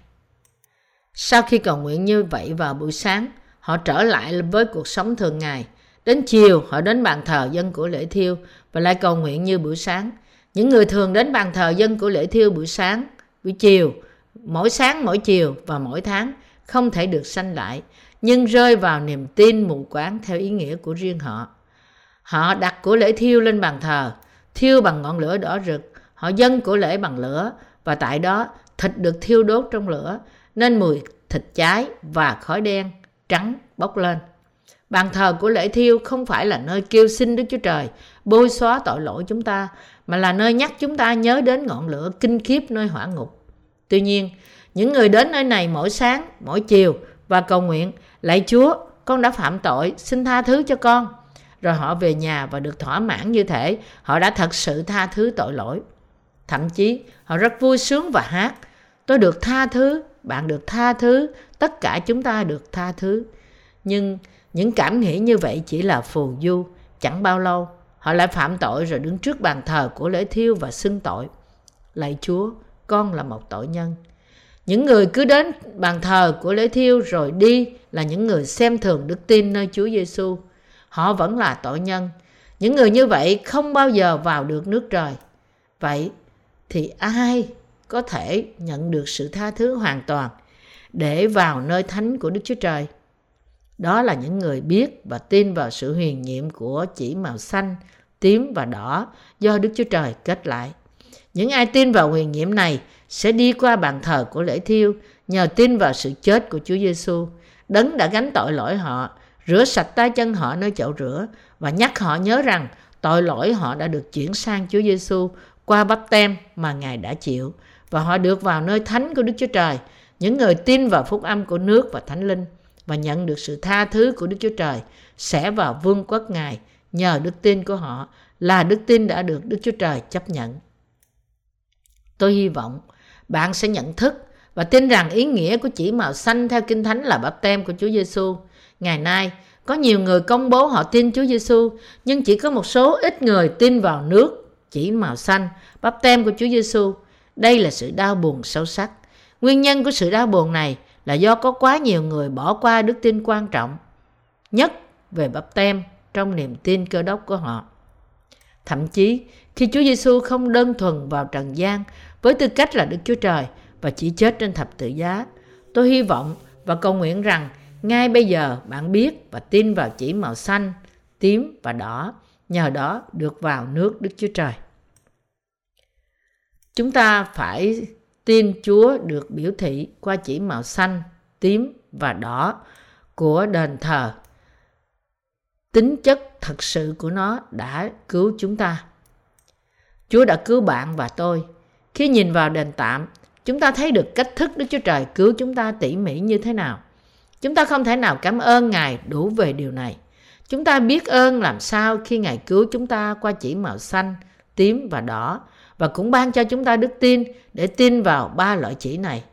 Sau khi cầu nguyện như vậy vào buổi sáng, họ trở lại với cuộc sống thường ngày. Đến chiều, họ đến bàn thờ dân của lễ thiêu và lại cầu nguyện như buổi sáng. Những người thường đến bàn thờ dân của lễ thiêu buổi sáng, buổi chiều, mỗi sáng, mỗi chiều và mỗi tháng không thể được sanh lại, nhưng rơi vào niềm tin mù quáng theo ý nghĩa của riêng họ. Họ đặt của lễ thiêu lên bàn thờ, thiêu bằng ngọn lửa đỏ rực. Họ dâng của lễ bằng lửa và tại đó thịt được thiêu đốt trong lửa nên mùi thịt cháy và khói đen trắng bốc lên. Bàn thờ của lễ thiêu không phải là nơi kêu xin Đức Chúa Trời bôi xóa tội lỗi chúng ta, mà là nơi nhắc chúng ta nhớ đến ngọn lửa kinh khiếp nơi hỏa ngục. Tuy nhiên, những người đến nơi này mỗi sáng, mỗi chiều và cầu nguyện, lạy Chúa, con đã phạm tội, xin tha thứ cho con rồi họ về nhà và được thỏa mãn như thể họ đã thật sự tha thứ tội lỗi. Thậm chí họ rất vui sướng và hát. Tôi được tha thứ, bạn được tha thứ, tất cả chúng ta được tha thứ. Nhưng những cảm nghĩ như vậy chỉ là phù du, chẳng bao lâu họ lại phạm tội rồi đứng trước bàn thờ của lễ thiêu và xưng tội. Lạy Chúa, con là một tội nhân. Những người cứ đến bàn thờ của lễ thiêu rồi đi là những người xem thường đức tin nơi Chúa Giêsu họ vẫn là tội nhân. Những người như vậy không bao giờ vào được nước trời. Vậy thì ai có thể nhận được sự tha thứ hoàn toàn để vào nơi thánh của Đức Chúa Trời? Đó là những người biết và tin vào sự huyền nhiệm của chỉ màu xanh, tím và đỏ do Đức Chúa Trời kết lại. Những ai tin vào huyền nhiệm này sẽ đi qua bàn thờ của lễ thiêu nhờ tin vào sự chết của Chúa Giêsu, đấng đã gánh tội lỗi họ rửa sạch tay chân họ nơi chậu rửa và nhắc họ nhớ rằng tội lỗi họ đã được chuyển sang Chúa Giêsu qua bắp tem mà Ngài đã chịu. Và họ được vào nơi thánh của Đức Chúa Trời, những người tin vào phúc âm của nước và thánh linh và nhận được sự tha thứ của Đức Chúa Trời sẽ vào vương quốc Ngài nhờ đức tin của họ là đức tin đã được Đức Chúa Trời chấp nhận. Tôi hy vọng bạn sẽ nhận thức và tin rằng ý nghĩa của chỉ màu xanh theo Kinh Thánh là bắp tem của Chúa Giêsu. Ngày nay, có nhiều người công bố họ tin Chúa Giêsu, nhưng chỉ có một số ít người tin vào nước chỉ màu xanh, bắp tem của Chúa Giêsu. Đây là sự đau buồn sâu sắc. Nguyên nhân của sự đau buồn này là do có quá nhiều người bỏ qua đức tin quan trọng nhất về bắp tem trong niềm tin cơ đốc của họ. Thậm chí, khi Chúa Giêsu không đơn thuần vào trần gian với tư cách là Đức Chúa Trời và chỉ chết trên thập tự giá, tôi hy vọng và cầu nguyện rằng ngay bây giờ bạn biết và tin vào chỉ màu xanh, tím và đỏ, nhờ đó được vào nước Đức Chúa Trời. Chúng ta phải tin Chúa được biểu thị qua chỉ màu xanh, tím và đỏ của đền thờ. Tính chất thật sự của nó đã cứu chúng ta. Chúa đã cứu bạn và tôi. Khi nhìn vào đền tạm, chúng ta thấy được cách thức Đức Chúa Trời cứu chúng ta tỉ mỉ như thế nào. Chúng ta không thể nào cảm ơn Ngài đủ về điều này. Chúng ta biết ơn làm sao khi Ngài cứu chúng ta qua chỉ màu xanh, tím và đỏ và cũng ban cho chúng ta đức tin để tin vào ba loại chỉ này.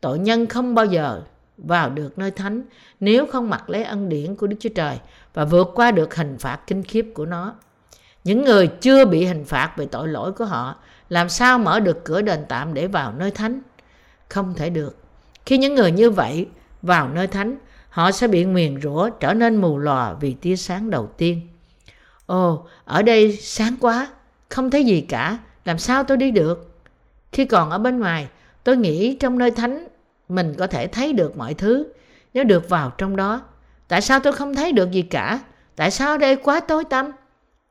Tội nhân không bao giờ vào được nơi thánh nếu không mặc lấy ân điển của Đức Chúa Trời và vượt qua được hình phạt kinh khiếp của nó. Những người chưa bị hình phạt về tội lỗi của họ làm sao mở được cửa đền tạm để vào nơi thánh? Không thể được. Khi những người như vậy vào nơi thánh, họ sẽ bị nguyền rủa trở nên mù lòa vì tia sáng đầu tiên. Ồ, ở đây sáng quá, không thấy gì cả, làm sao tôi đi được? Khi còn ở bên ngoài, tôi nghĩ trong nơi thánh mình có thể thấy được mọi thứ nếu được vào trong đó. Tại sao tôi không thấy được gì cả? Tại sao ở đây quá tối tăm?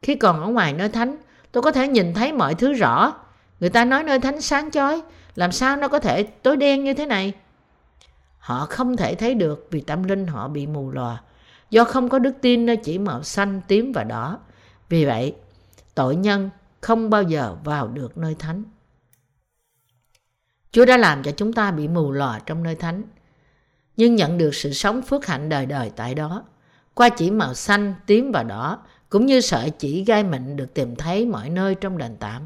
Khi còn ở ngoài nơi thánh, tôi có thể nhìn thấy mọi thứ rõ. Người ta nói nơi thánh sáng chói, làm sao nó có thể tối đen như thế này? Họ không thể thấy được vì tâm linh họ bị mù lòa, do không có đức tin nơi chỉ màu xanh, tím và đỏ. Vì vậy, tội nhân không bao giờ vào được nơi thánh. Chúa đã làm cho chúng ta bị mù lòa trong nơi thánh, nhưng nhận được sự sống phước hạnh đời đời tại đó. Qua chỉ màu xanh, tím và đỏ, cũng như sợi chỉ gai mịn được tìm thấy mọi nơi trong đền tạm.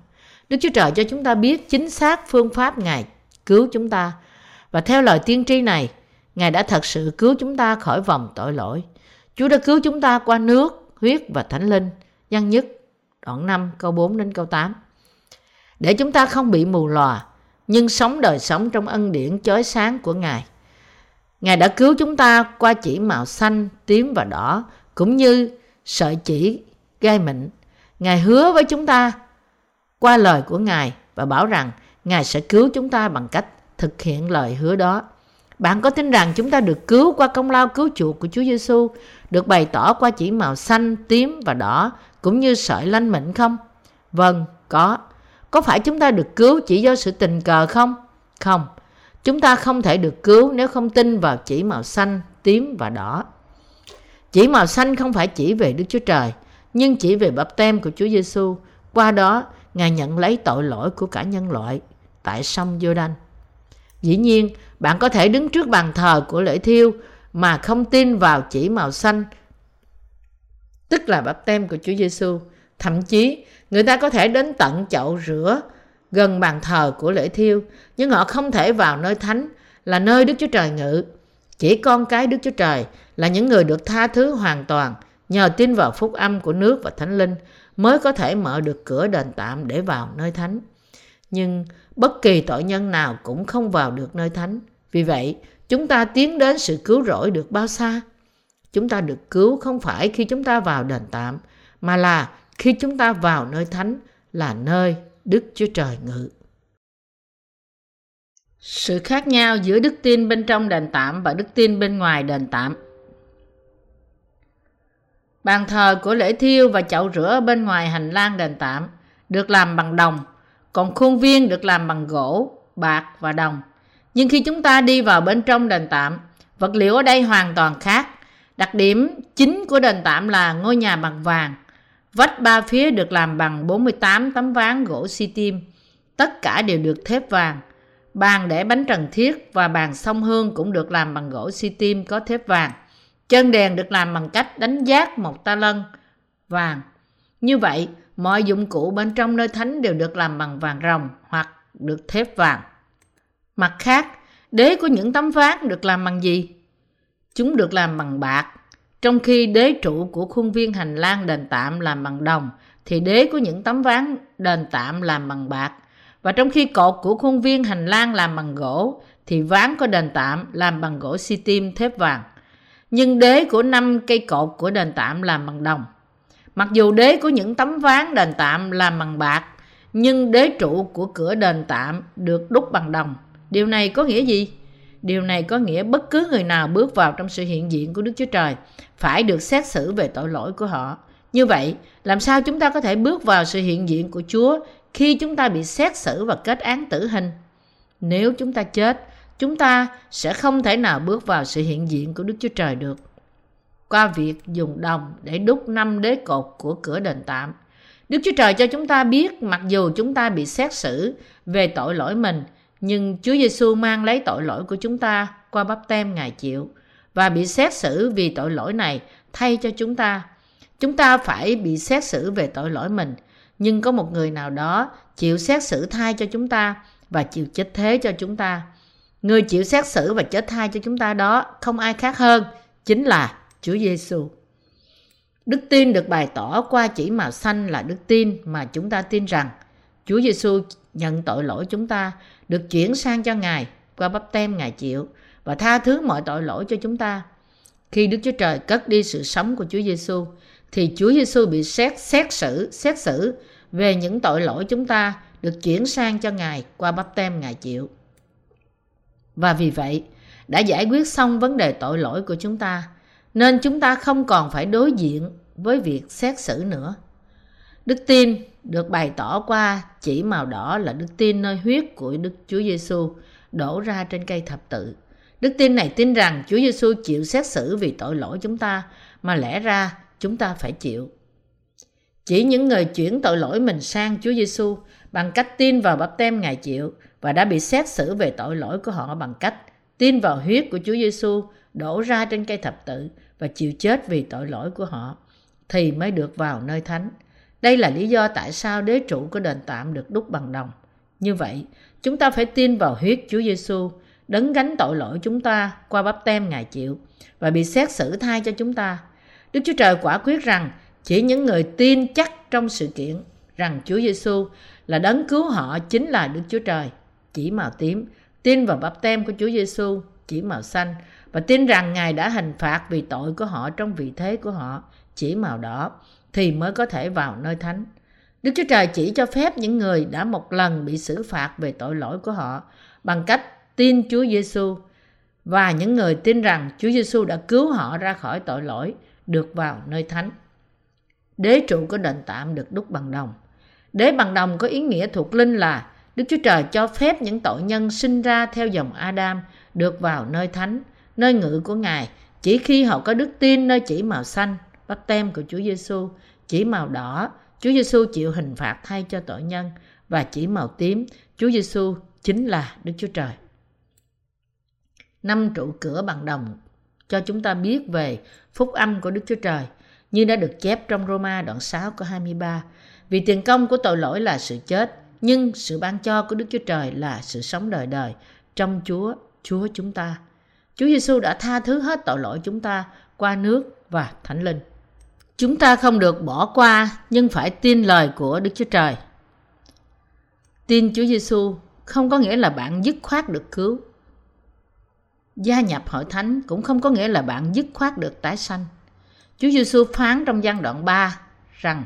Đức Chúa Trời cho chúng ta biết chính xác phương pháp Ngài cứu chúng ta. Và theo lời tiên tri này, Ngài đã thật sự cứu chúng ta khỏi vòng tội lỗi. Chúa đã cứu chúng ta qua nước, huyết và thánh linh. Văn nhất, đoạn 5, câu 4 đến câu 8. Để chúng ta không bị mù lòa, nhưng sống đời sống trong ân điển chói sáng của Ngài. Ngài đã cứu chúng ta qua chỉ màu xanh, tím và đỏ, cũng như sợi chỉ gai mịn. Ngài hứa với chúng ta qua lời của Ngài và bảo rằng Ngài sẽ cứu chúng ta bằng cách thực hiện lời hứa đó. Bạn có tin rằng chúng ta được cứu qua công lao cứu chuộc của Chúa Giêsu, được bày tỏ qua chỉ màu xanh, tím và đỏ, cũng như sợi lanh mịn không? Vâng, có. Có phải chúng ta được cứu chỉ do sự tình cờ không? Không. Chúng ta không thể được cứu nếu không tin vào chỉ màu xanh, tím và đỏ. Chỉ màu xanh không phải chỉ về Đức Chúa Trời, nhưng chỉ về bắp tem của Chúa Giêsu. Qua đó, Ngài nhận lấy tội lỗi của cả nhân loại tại sông Giô-đanh. Dĩ nhiên, bạn có thể đứng trước bàn thờ của lễ thiêu mà không tin vào chỉ màu xanh, tức là bắp tem của Chúa Giêsu. Thậm chí, người ta có thể đến tận chậu rửa gần bàn thờ của lễ thiêu, nhưng họ không thể vào nơi thánh là nơi Đức Chúa Trời ngự. Chỉ con cái Đức Chúa Trời là những người được tha thứ hoàn toàn nhờ tin vào phúc âm của nước và thánh linh mới có thể mở được cửa đền tạm để vào nơi thánh. Nhưng bất kỳ tội nhân nào cũng không vào được nơi thánh. Vì vậy, chúng ta tiến đến sự cứu rỗi được bao xa? Chúng ta được cứu không phải khi chúng ta vào đền tạm, mà là khi chúng ta vào nơi thánh là nơi Đức Chúa Trời ngự. Sự khác nhau giữa đức tin bên trong đền tạm và đức tin bên ngoài đền tạm. Bàn thờ của lễ thiêu và chậu rửa bên ngoài hành lang đền tạm được làm bằng đồng, còn khuôn viên được làm bằng gỗ, bạc và đồng. Nhưng khi chúng ta đi vào bên trong đền tạm, vật liệu ở đây hoàn toàn khác. Đặc điểm chính của đền tạm là ngôi nhà bằng vàng. Vách ba phía được làm bằng 48 tấm ván gỗ xi tim. Tất cả đều được thép vàng. Bàn để bánh trần thiết và bàn sông hương cũng được làm bằng gỗ xi tim có thép vàng. Chân đèn được làm bằng cách đánh giác một ta lân vàng. Như vậy, mọi dụng cụ bên trong nơi thánh đều được làm bằng vàng rồng hoặc được thép vàng. Mặt khác, đế của những tấm ván được làm bằng gì? Chúng được làm bằng bạc. Trong khi đế trụ của khuôn viên hành lang đền tạm làm bằng đồng, thì đế của những tấm ván đền tạm làm bằng bạc. Và trong khi cột của khuôn viên hành lang làm bằng gỗ, thì ván của đền tạm làm bằng gỗ xi tim thép vàng nhưng đế của năm cây cột của đền tạm làm bằng đồng. Mặc dù đế có những tấm ván đền tạm làm bằng bạc, nhưng đế trụ của cửa đền tạm được đúc bằng đồng. Điều này có nghĩa gì? Điều này có nghĩa bất cứ người nào bước vào trong sự hiện diện của Đức Chúa Trời phải được xét xử về tội lỗi của họ. Như vậy, làm sao chúng ta có thể bước vào sự hiện diện của Chúa khi chúng ta bị xét xử và kết án tử hình? Nếu chúng ta chết, chúng ta sẽ không thể nào bước vào sự hiện diện của Đức Chúa Trời được. Qua việc dùng đồng để đúc năm đế cột của cửa đền tạm, Đức Chúa Trời cho chúng ta biết mặc dù chúng ta bị xét xử về tội lỗi mình, nhưng Chúa Giêsu mang lấy tội lỗi của chúng ta qua bắp tem Ngài chịu và bị xét xử vì tội lỗi này thay cho chúng ta. Chúng ta phải bị xét xử về tội lỗi mình, nhưng có một người nào đó chịu xét xử thay cho chúng ta và chịu chết thế cho chúng ta. Người chịu xét xử và chết thay cho chúng ta đó không ai khác hơn, chính là Chúa Giêsu. Đức tin được bày tỏ qua chỉ màu xanh là đức tin mà chúng ta tin rằng Chúa Giêsu nhận tội lỗi chúng ta được chuyển sang cho Ngài qua bắp tem Ngài chịu và tha thứ mọi tội lỗi cho chúng ta. Khi Đức Chúa Trời cất đi sự sống của Chúa Giêsu thì Chúa Giêsu bị xét xét xử xét xử về những tội lỗi chúng ta được chuyển sang cho Ngài qua bắp tem Ngài chịu. Và vì vậy, đã giải quyết xong vấn đề tội lỗi của chúng ta, nên chúng ta không còn phải đối diện với việc xét xử nữa. Đức tin được bày tỏ qua chỉ màu đỏ là đức tin nơi huyết của Đức Chúa Giêsu đổ ra trên cây thập tự. Đức tin này tin rằng Chúa Giêsu chịu xét xử vì tội lỗi chúng ta, mà lẽ ra chúng ta phải chịu. Chỉ những người chuyển tội lỗi mình sang Chúa Giêsu bằng cách tin vào bắp tem Ngài chịu và đã bị xét xử về tội lỗi của họ bằng cách tin vào huyết của Chúa Giêsu đổ ra trên cây thập tự và chịu chết vì tội lỗi của họ thì mới được vào nơi thánh. Đây là lý do tại sao đế trụ của đền tạm được đúc bằng đồng. Như vậy, chúng ta phải tin vào huyết Chúa Giêsu đấng gánh tội lỗi chúng ta qua bắp tem Ngài chịu và bị xét xử thay cho chúng ta. Đức Chúa Trời quả quyết rằng chỉ những người tin chắc trong sự kiện rằng Chúa Giêsu là đấng cứu họ chính là Đức Chúa Trời, chỉ màu tím, tin vào bắp tem của Chúa Giêsu chỉ màu xanh và tin rằng Ngài đã hình phạt vì tội của họ trong vị thế của họ chỉ màu đỏ thì mới có thể vào nơi thánh. Đức Chúa Trời chỉ cho phép những người đã một lần bị xử phạt về tội lỗi của họ bằng cách tin Chúa Giêsu và những người tin rằng Chúa Giêsu đã cứu họ ra khỏi tội lỗi được vào nơi thánh. Đế trụ của đền tạm được đúc bằng đồng. Đế bằng đồng có ý nghĩa thuộc linh là Đức Chúa Trời cho phép những tội nhân sinh ra theo dòng Adam được vào nơi thánh, nơi ngự của Ngài, chỉ khi họ có đức tin nơi chỉ màu xanh, bắt tem của Chúa Giêsu, chỉ màu đỏ, Chúa Giêsu chịu hình phạt thay cho tội nhân và chỉ màu tím, Chúa Giêsu chính là Đức Chúa Trời. Năm trụ cửa bằng đồng cho chúng ta biết về phúc âm của Đức Chúa Trời như đã được chép trong Roma đoạn 6 câu 23. Vì tiền công của tội lỗi là sự chết, nhưng sự ban cho của Đức Chúa Trời là sự sống đời đời trong Chúa, Chúa chúng ta. Chúa Giêsu đã tha thứ hết tội lỗi chúng ta qua nước và Thánh Linh. Chúng ta không được bỏ qua, nhưng phải tin lời của Đức Chúa Trời. Tin Chúa Giêsu không có nghĩa là bạn dứt khoát được cứu. Gia nhập hội thánh cũng không có nghĩa là bạn dứt khoát được tái sanh. Chúa Giêsu phán trong gian đoạn 3 rằng,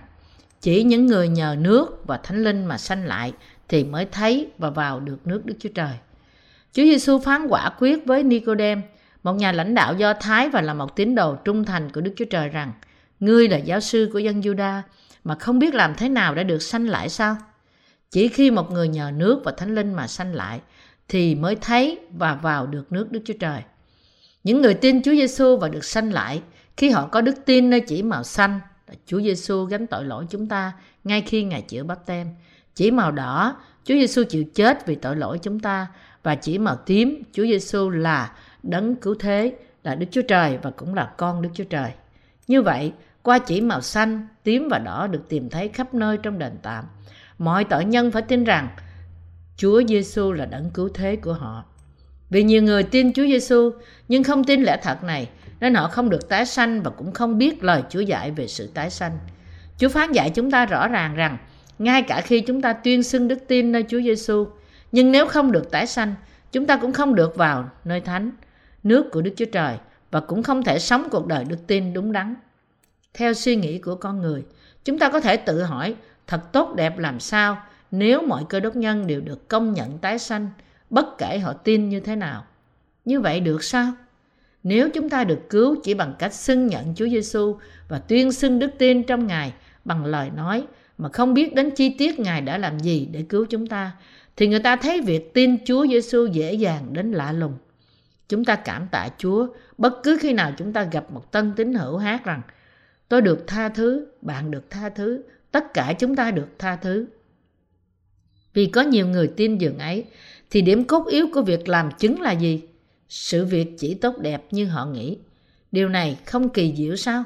chỉ những người nhờ nước và thánh linh mà sanh lại thì mới thấy và vào được nước Đức Chúa Trời. Chúa Giêsu phán quả quyết với Nicodem, một nhà lãnh đạo Do Thái và là một tín đồ trung thành của Đức Chúa Trời rằng Ngươi là giáo sư của dân Juda mà không biết làm thế nào để được sanh lại sao? Chỉ khi một người nhờ nước và thánh linh mà sanh lại thì mới thấy và vào được nước Đức Chúa Trời. Những người tin Chúa Giêsu và được sanh lại khi họ có đức tin nơi chỉ màu xanh là Chúa Giêsu gánh tội lỗi chúng ta ngay khi Ngài chịu bắp tem. Chỉ màu đỏ, Chúa Giêsu chịu chết vì tội lỗi chúng ta và chỉ màu tím, Chúa Giêsu là đấng cứu thế, là Đức Chúa Trời và cũng là con Đức Chúa Trời. Như vậy, qua chỉ màu xanh, tím và đỏ được tìm thấy khắp nơi trong đền tạm. Mọi tội nhân phải tin rằng Chúa Giêsu là đấng cứu thế của họ. Vì nhiều người tin Chúa Giêsu nhưng không tin lẽ thật này, nên họ không được tái sanh và cũng không biết lời Chúa dạy về sự tái sanh. Chúa phán dạy chúng ta rõ ràng rằng ngay cả khi chúng ta tuyên xưng đức tin nơi Chúa Giêsu, nhưng nếu không được tái sanh, chúng ta cũng không được vào nơi thánh, nước của Đức Chúa Trời và cũng không thể sống cuộc đời đức tin đúng đắn. theo suy nghĩ của con người. Chúng ta có thể tự hỏi thật tốt đẹp làm sao nếu mọi cơ đốc nhân đều được công nhận tái sanh, bất kể họ tin như thế nào. Như vậy được sao? Nếu chúng ta được cứu chỉ bằng cách xưng nhận Chúa Giêsu và tuyên xưng đức tin trong Ngài bằng lời nói mà không biết đến chi tiết Ngài đã làm gì để cứu chúng ta, thì người ta thấy việc tin Chúa Giêsu dễ dàng đến lạ lùng. Chúng ta cảm tạ Chúa bất cứ khi nào chúng ta gặp một tân tín hữu hát rằng tôi được tha thứ, bạn được tha thứ, tất cả chúng ta được tha thứ. Vì có nhiều người tin dường ấy, thì điểm cốt yếu của việc làm chứng là gì? Sự việc chỉ tốt đẹp như họ nghĩ. Điều này không kỳ diệu sao?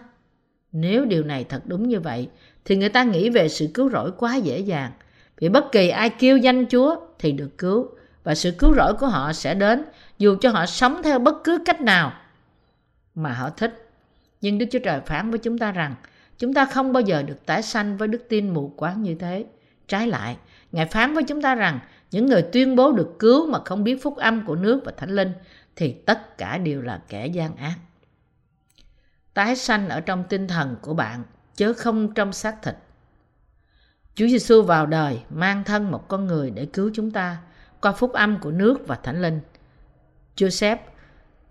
Nếu điều này thật đúng như vậy, thì người ta nghĩ về sự cứu rỗi quá dễ dàng. Vì bất kỳ ai kêu danh Chúa thì được cứu, và sự cứu rỗi của họ sẽ đến dù cho họ sống theo bất cứ cách nào mà họ thích. Nhưng Đức Chúa Trời phán với chúng ta rằng chúng ta không bao giờ được tái sanh với đức tin mù quáng như thế. Trái lại, Ngài phán với chúng ta rằng những người tuyên bố được cứu mà không biết phúc âm của nước và thánh linh thì tất cả đều là kẻ gian ác. Tái sanh ở trong tinh thần của bạn chớ không trong xác thịt. Chúa Giêsu vào đời mang thân một con người để cứu chúng ta qua phúc âm của nước và thánh linh. Joseph,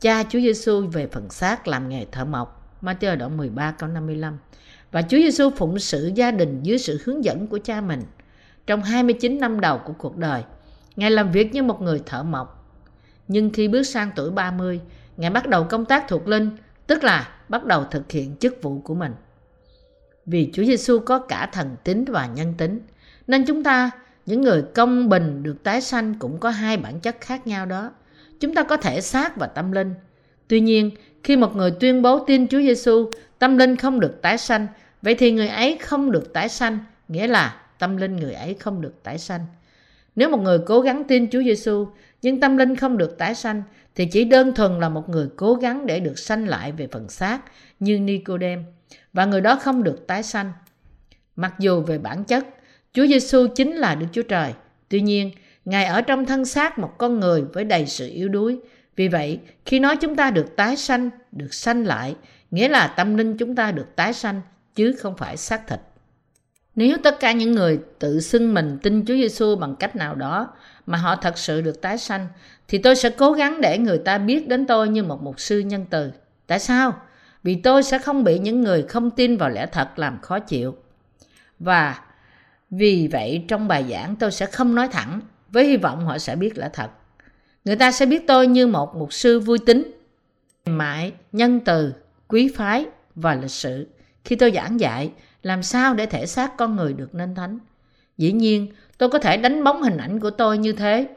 cha Chúa Giêsu về phần xác làm nghề thợ mộc, Matthew đoạn 13 câu 55. Và Chúa Giêsu phụng sự gia đình dưới sự hướng dẫn của cha mình. Trong 29 năm đầu của cuộc đời, Ngài làm việc như một người thợ mộc. Nhưng khi bước sang tuổi 30, Ngài bắt đầu công tác thuộc linh, tức là bắt đầu thực hiện chức vụ của mình. Vì Chúa Giêsu có cả thần tính và nhân tính, nên chúng ta, những người công bình được tái sanh cũng có hai bản chất khác nhau đó. Chúng ta có thể xác và tâm linh. Tuy nhiên, khi một người tuyên bố tin Chúa Giêsu, tâm linh không được tái sanh, vậy thì người ấy không được tái sanh, nghĩa là tâm linh người ấy không được tái sanh. Nếu một người cố gắng tin Chúa Giêsu nhưng tâm linh không được tái sanh thì chỉ đơn thuần là một người cố gắng để được sanh lại về phần xác như Nicodem và người đó không được tái sanh. Mặc dù về bản chất, Chúa Giêsu chính là Đức Chúa Trời, tuy nhiên Ngài ở trong thân xác một con người với đầy sự yếu đuối. Vì vậy, khi nói chúng ta được tái sanh, được sanh lại, nghĩa là tâm linh chúng ta được tái sanh chứ không phải xác thịt. Nếu tất cả những người tự xưng mình tin Chúa Giêsu bằng cách nào đó mà họ thật sự được tái sanh, thì tôi sẽ cố gắng để người ta biết đến tôi như một mục sư nhân từ. Tại sao? Vì tôi sẽ không bị những người không tin vào lẽ thật làm khó chịu. Và vì vậy trong bài giảng tôi sẽ không nói thẳng, với hy vọng họ sẽ biết lẽ thật. Người ta sẽ biết tôi như một mục sư vui tính, mại, nhân từ, quý phái và lịch sự. Khi tôi giảng dạy, làm sao để thể xác con người được nên thánh. Dĩ nhiên, tôi có thể đánh bóng hình ảnh của tôi như thế,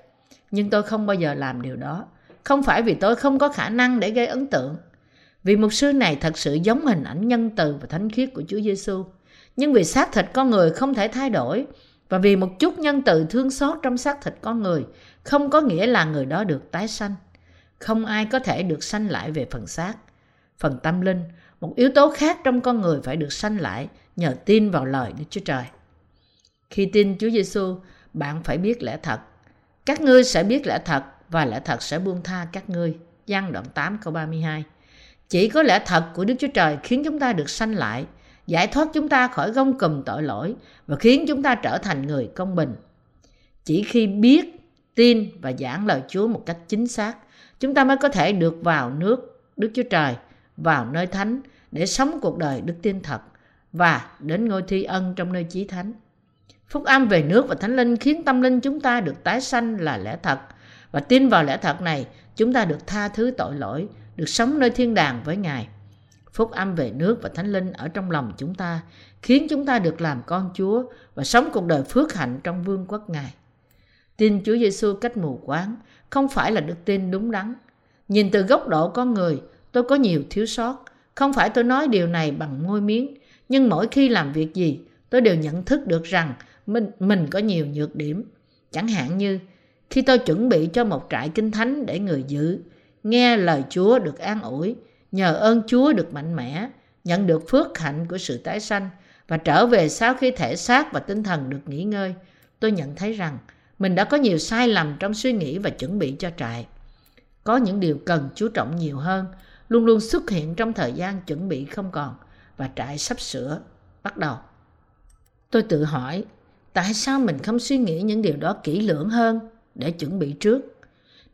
nhưng tôi không bao giờ làm điều đó. Không phải vì tôi không có khả năng để gây ấn tượng, vì mục sư này thật sự giống hình ảnh nhân từ và thánh khiết của Chúa Giêsu. Nhưng vì xác thịt con người không thể thay đổi, và vì một chút nhân từ thương xót trong xác thịt con người, không có nghĩa là người đó được tái sanh. Không ai có thể được sanh lại về phần xác. Phần tâm linh, một yếu tố khác trong con người phải được sanh lại nhờ tin vào lời Đức Chúa Trời. Khi tin Chúa Giêsu, bạn phải biết lẽ thật. Các ngươi sẽ biết lẽ thật và lẽ thật sẽ buông tha các ngươi. Giăng đoạn 8 câu 32. Chỉ có lẽ thật của Đức Chúa Trời khiến chúng ta được sanh lại, giải thoát chúng ta khỏi gông cùm tội lỗi và khiến chúng ta trở thành người công bình. Chỉ khi biết, tin và giảng lời Chúa một cách chính xác, chúng ta mới có thể được vào nước Đức Chúa Trời, vào nơi thánh để sống cuộc đời đức tin thật và đến ngôi thi ân trong nơi chí thánh. Phúc âm về nước và thánh linh khiến tâm linh chúng ta được tái sanh là lẽ thật và tin vào lẽ thật này chúng ta được tha thứ tội lỗi, được sống nơi thiên đàng với Ngài. Phúc âm về nước và thánh linh ở trong lòng chúng ta khiến chúng ta được làm con Chúa và sống cuộc đời phước hạnh trong vương quốc Ngài. Tin Chúa Giêsu cách mù quáng không phải là đức tin đúng đắn. Nhìn từ góc độ con người, tôi có nhiều thiếu sót. Không phải tôi nói điều này bằng môi miếng, nhưng mỗi khi làm việc gì, tôi đều nhận thức được rằng mình, mình có nhiều nhược điểm. Chẳng hạn như khi tôi chuẩn bị cho một trại kinh thánh để người giữ, nghe lời Chúa được an ủi, nhờ ơn Chúa được mạnh mẽ, nhận được phước hạnh của sự tái sanh và trở về sau khi thể xác và tinh thần được nghỉ ngơi, tôi nhận thấy rằng mình đã có nhiều sai lầm trong suy nghĩ và chuẩn bị cho trại. Có những điều cần chú trọng nhiều hơn, luôn luôn xuất hiện trong thời gian chuẩn bị không còn và trại sắp sửa bắt đầu. Tôi tự hỏi, tại sao mình không suy nghĩ những điều đó kỹ lưỡng hơn để chuẩn bị trước?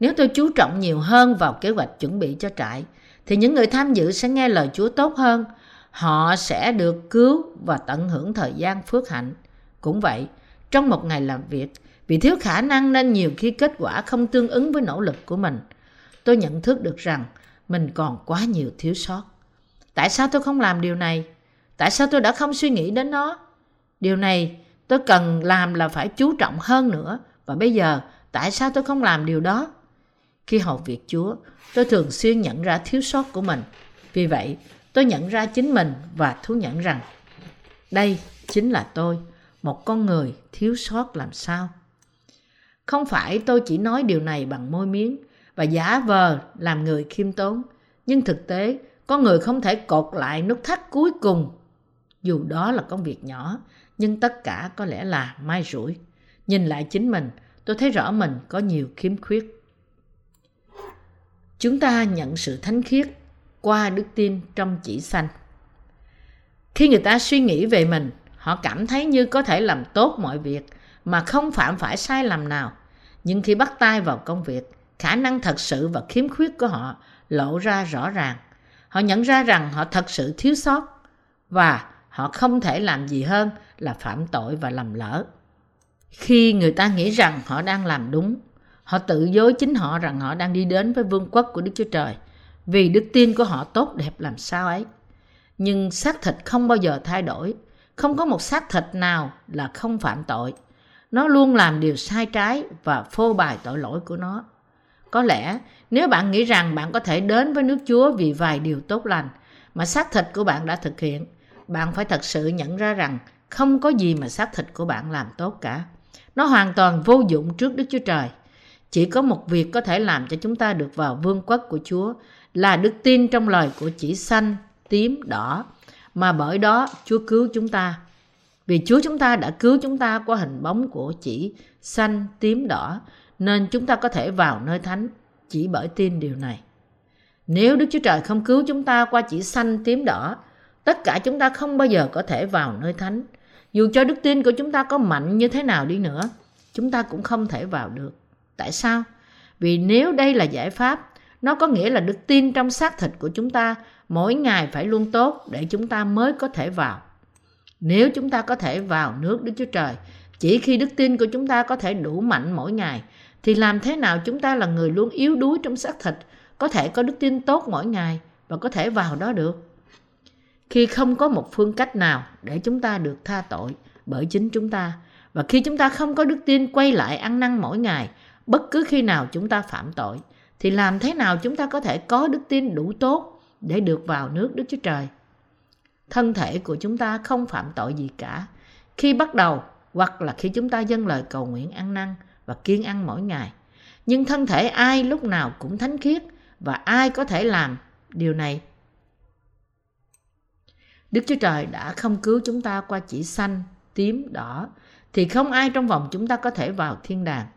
Nếu tôi chú trọng nhiều hơn vào kế hoạch chuẩn bị cho trại, thì những người tham dự sẽ nghe lời Chúa tốt hơn. Họ sẽ được cứu và tận hưởng thời gian phước hạnh. Cũng vậy, trong một ngày làm việc, vì thiếu khả năng nên nhiều khi kết quả không tương ứng với nỗ lực của mình. Tôi nhận thức được rằng mình còn quá nhiều thiếu sót. Tại sao tôi không làm điều này? Tại sao tôi đã không suy nghĩ đến nó? Điều này tôi cần làm là phải chú trọng hơn nữa. Và bây giờ, tại sao tôi không làm điều đó? Khi học việc Chúa, tôi thường xuyên nhận ra thiếu sót của mình. Vì vậy, tôi nhận ra chính mình và thú nhận rằng đây chính là tôi, một con người thiếu sót làm sao. Không phải tôi chỉ nói điều này bằng môi miếng và giả vờ làm người khiêm tốn, nhưng thực tế con người không thể cột lại nút thắt cuối cùng. Dù đó là công việc nhỏ, nhưng tất cả có lẽ là mai rủi. Nhìn lại chính mình, tôi thấy rõ mình có nhiều khiếm khuyết. Chúng ta nhận sự thánh khiết qua đức tin trong chỉ sanh. Khi người ta suy nghĩ về mình, họ cảm thấy như có thể làm tốt mọi việc mà không phạm phải sai lầm nào. Nhưng khi bắt tay vào công việc, khả năng thật sự và khiếm khuyết của họ lộ ra rõ ràng. Họ nhận ra rằng họ thật sự thiếu sót và họ không thể làm gì hơn là phạm tội và lầm lỡ. Khi người ta nghĩ rằng họ đang làm đúng, họ tự dối chính họ rằng họ đang đi đến với vương quốc của Đức Chúa Trời vì đức tin của họ tốt đẹp làm sao ấy. Nhưng xác thịt không bao giờ thay đổi, không có một xác thịt nào là không phạm tội. Nó luôn làm điều sai trái và phô bày tội lỗi của nó. Có lẽ nếu bạn nghĩ rằng bạn có thể đến với nước Chúa vì vài điều tốt lành mà xác thịt của bạn đã thực hiện, bạn phải thật sự nhận ra rằng không có gì mà xác thịt của bạn làm tốt cả. Nó hoàn toàn vô dụng trước Đức Chúa Trời. Chỉ có một việc có thể làm cho chúng ta được vào vương quốc của Chúa là đức tin trong lời của chỉ xanh, tím, đỏ mà bởi đó Chúa cứu chúng ta. Vì Chúa chúng ta đã cứu chúng ta qua hình bóng của chỉ xanh, tím, đỏ nên chúng ta có thể vào nơi thánh chỉ bởi tin điều này. Nếu Đức Chúa Trời không cứu chúng ta qua chỉ xanh, tím, đỏ, tất cả chúng ta không bao giờ có thể vào nơi thánh. Dù cho đức tin của chúng ta có mạnh như thế nào đi nữa, chúng ta cũng không thể vào được. Tại sao? Vì nếu đây là giải pháp, nó có nghĩa là đức tin trong xác thịt của chúng ta mỗi ngày phải luôn tốt để chúng ta mới có thể vào. Nếu chúng ta có thể vào nước Đức Chúa Trời, chỉ khi đức tin của chúng ta có thể đủ mạnh mỗi ngày, thì làm thế nào chúng ta là người luôn yếu đuối trong xác thịt, có thể có đức tin tốt mỗi ngày và có thể vào đó được? Khi không có một phương cách nào để chúng ta được tha tội bởi chính chúng ta, và khi chúng ta không có đức tin quay lại ăn năn mỗi ngày, bất cứ khi nào chúng ta phạm tội, thì làm thế nào chúng ta có thể có đức tin đủ tốt để được vào nước Đức Chúa Trời? Thân thể của chúng ta không phạm tội gì cả. Khi bắt đầu hoặc là khi chúng ta dâng lời cầu nguyện ăn năn và kiên ăn mỗi ngày. Nhưng thân thể ai lúc nào cũng thánh khiết và ai có thể làm điều này? Đức Chúa Trời đã không cứu chúng ta qua chỉ xanh, tím, đỏ thì không ai trong vòng chúng ta có thể vào thiên đàng.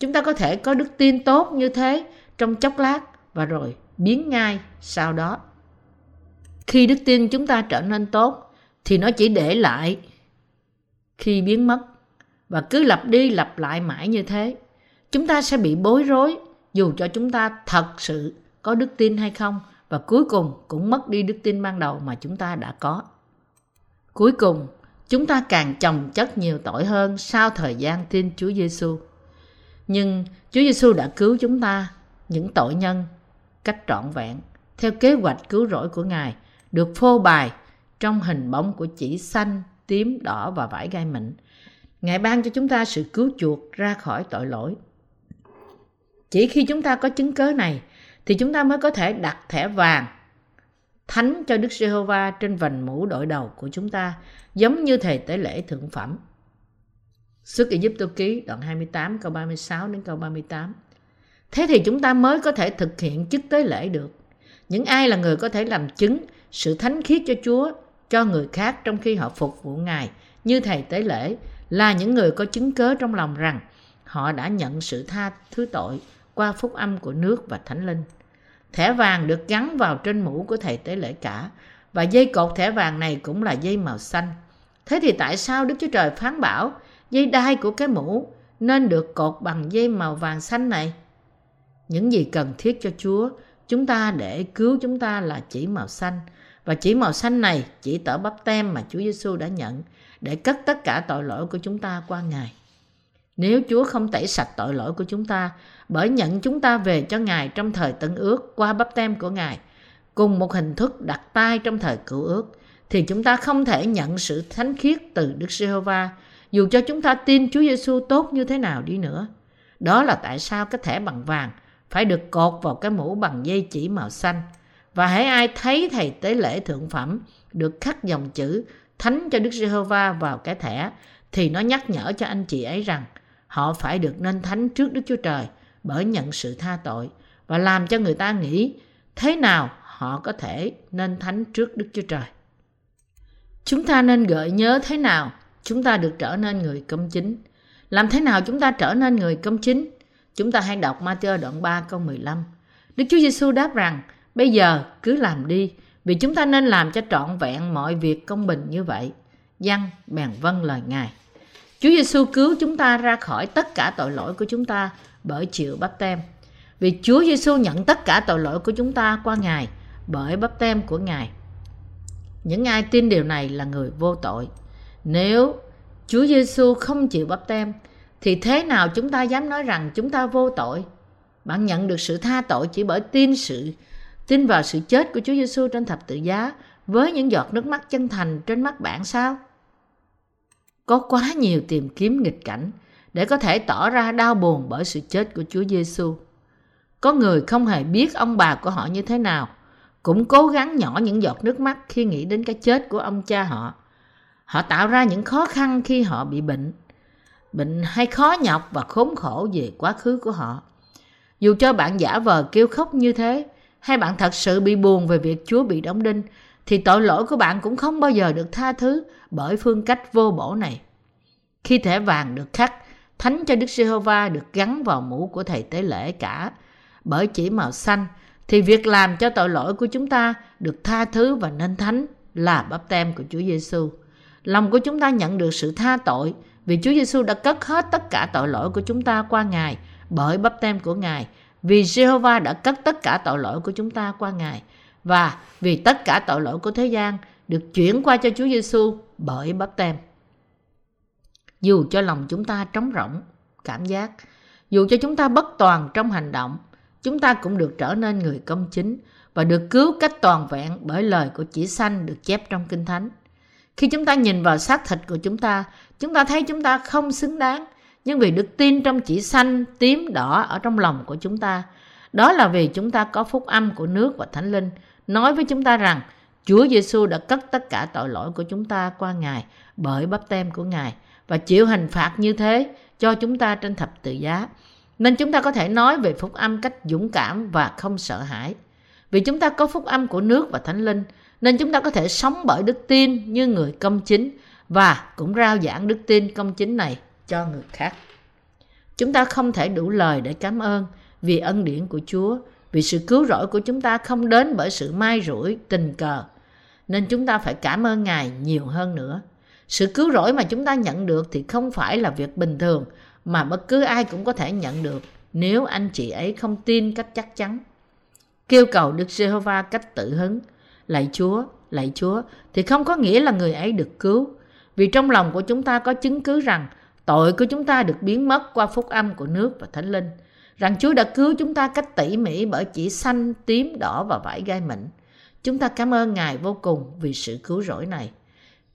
Chúng ta có thể có đức tin tốt như thế trong chốc lát và rồi biến ngay sau đó. Khi đức tin chúng ta trở nên tốt thì nó chỉ để lại khi biến mất và cứ lặp đi lặp lại mãi như thế. Chúng ta sẽ bị bối rối dù cho chúng ta thật sự có đức tin hay không và cuối cùng cũng mất đi đức tin ban đầu mà chúng ta đã có. Cuối cùng, chúng ta càng chồng chất nhiều tội hơn sau thời gian tin Chúa Giêsu. Nhưng Chúa Giêsu đã cứu chúng ta những tội nhân cách trọn vẹn theo kế hoạch cứu rỗi của Ngài được phô bày trong hình bóng của chỉ xanh, tím, đỏ và vải gai mịn. Ngài ban cho chúng ta sự cứu chuộc ra khỏi tội lỗi. Chỉ khi chúng ta có chứng cớ này thì chúng ta mới có thể đặt thẻ vàng thánh cho Đức Giê-hô-va trên vành mũ đội đầu của chúng ta giống như thầy tế lễ thượng phẩm. Xuất Ai Cập ký, đoạn 28 câu 36 đến câu 38. Thế thì chúng ta mới có thể thực hiện chức tế lễ được. Những ai là người có thể làm chứng sự thánh khiết cho Chúa, cho người khác trong khi họ phục vụ Ngài như thầy tế lễ, là những người có chứng cớ trong lòng rằng họ đã nhận sự tha thứ tội qua phúc âm của nước và thánh linh. Thẻ vàng được gắn vào trên mũ của thầy tế lễ cả, và dây cột thẻ vàng này cũng là dây màu xanh. Thế thì tại sao Đức Chúa Trời phán bảo dây đai của cái mũ nên được cột bằng dây màu vàng xanh này? Những gì cần thiết cho Chúa chúng ta để cứu chúng ta là chỉ màu xanh và chỉ màu xanh này chỉ tở bắp tem mà Chúa Giêsu đã nhận để cất tất cả tội lỗi của chúng ta qua Ngài. Nếu Chúa không tẩy sạch tội lỗi của chúng ta bởi nhận chúng ta về cho Ngài trong thời Tân Ước qua bắp tem của Ngài, cùng một hình thức đặt tay trong thời Cựu Ước, thì chúng ta không thể nhận sự thánh khiết từ Đức Giê-hô-va dù cho chúng ta tin Chúa Giêsu tốt như thế nào đi nữa. Đó là tại sao cái thẻ bằng vàng phải được cột vào cái mũ bằng dây chỉ màu xanh. Và hãy ai thấy thầy tế lễ thượng phẩm được khắc dòng chữ thánh cho Đức Giê-hô-va vào cái thẻ, thì nó nhắc nhở cho anh chị ấy rằng họ phải được nên thánh trước Đức Chúa Trời bởi nhận sự tha tội và làm cho người ta nghĩ thế nào họ có thể nên thánh trước Đức Chúa Trời. Chúng ta nên gợi nhớ thế nào chúng ta được trở nên người công chính. Làm thế nào chúng ta trở nên người công chính? Chúng ta hãy đọc Matthew đoạn 3 câu 15. Đức Chúa Giêsu đáp rằng, bây giờ cứ làm đi, vì chúng ta nên làm cho trọn vẹn mọi việc công bình như vậy. Văn bèn vâng lời Ngài. Chúa Giêsu cứu chúng ta ra khỏi tất cả tội lỗi của chúng ta bởi chịu bắp tem. Vì Chúa Giêsu nhận tất cả tội lỗi của chúng ta qua Ngài bởi bắp tem của Ngài. Những ai tin điều này là người vô tội. Nếu Chúa Giêsu không chịu bắp tem thì thế nào chúng ta dám nói rằng chúng ta vô tội? Bạn nhận được sự tha tội chỉ bởi tin sự tin vào sự chết của Chúa Giêsu trên thập tự giá với những giọt nước mắt chân thành trên mắt bạn sao? Có quá nhiều tìm kiếm nghịch cảnh để có thể tỏ ra đau buồn bởi sự chết của Chúa Giêsu. Có người không hề biết ông bà của họ như thế nào, cũng cố gắng nhỏ những giọt nước mắt khi nghĩ đến cái chết của ông cha họ. Họ tạo ra những khó khăn khi họ bị bệnh, bệnh hay khó nhọc và khốn khổ về quá khứ của họ. Dù cho bạn giả vờ kêu khóc như thế, hay bạn thật sự bị buồn về việc Chúa bị đóng đinh, thì tội lỗi của bạn cũng không bao giờ được tha thứ bởi phương cách vô bổ này. Khi thẻ vàng được khắc, thánh cho Đức Giê-hô-va được gắn vào mũ của thầy tế lễ cả bởi chỉ màu xanh, thì việc làm cho tội lỗi của chúng ta được tha thứ và nên thánh là bắp tem của Chúa Giêsu. Lòng của chúng ta nhận được sự tha tội vì Chúa Giêsu đã cất hết tất cả tội lỗi của chúng ta qua Ngài bởi bắp tem của Ngài. Vì Jehovah đã cất tất cả tội lỗi của chúng ta qua Ngài và vì tất cả tội lỗi của thế gian được chuyển qua cho Chúa Giêsu bởi bắp tem. Dù cho lòng chúng ta trống rỗng, cảm giác, dù cho chúng ta bất toàn trong hành động, chúng ta cũng được trở nên người công chính và được cứu cách toàn vẹn bởi lời của chỉ sanh được chép trong Kinh Thánh. Khi chúng ta nhìn vào xác thịt của chúng ta, chúng ta thấy chúng ta không xứng đáng. Nhưng vì đức tin trong chỉ xanh, tím, đỏ ở trong lòng của chúng ta, đó là vì chúng ta có phúc âm của nước và thánh linh, nói với chúng ta rằng Chúa Giêsu đã cất tất cả tội lỗi của chúng ta qua Ngài bởi bắp tem của Ngài và chịu hình phạt như thế cho chúng ta trên thập tự giá. Nên chúng ta có thể nói về phúc âm cách dũng cảm và không sợ hãi. Vì chúng ta có phúc âm của nước và thánh linh, nên chúng ta có thể sống bởi đức tin như người công chính và cũng rao giảng đức tin công chính này cho người khác. Chúng ta không thể đủ lời để cảm ơn vì ân điển của Chúa, vì sự cứu rỗi của chúng ta không đến bởi sự may rủi, tình cờ. Nên chúng ta phải cảm ơn Ngài nhiều hơn nữa. Sự cứu rỗi mà chúng ta nhận được thì không phải là việc bình thường mà bất cứ ai cũng có thể nhận được nếu anh chị ấy không tin cách chắc chắn. Kêu cầu Đức Giê-hô-va cách tự hứng, lạy Chúa, lạy Chúa thì không có nghĩa là người ấy được cứu. Vì trong lòng của chúng ta có chứng cứ rằng tội của chúng ta được biến mất qua phúc âm của nước và thánh linh. Rằng Chúa đã cứu chúng ta cách tỉ mỉ bởi chỉ xanh, tím, đỏ và vải gai mịn. Chúng ta cảm ơn Ngài vô cùng vì sự cứu rỗi này.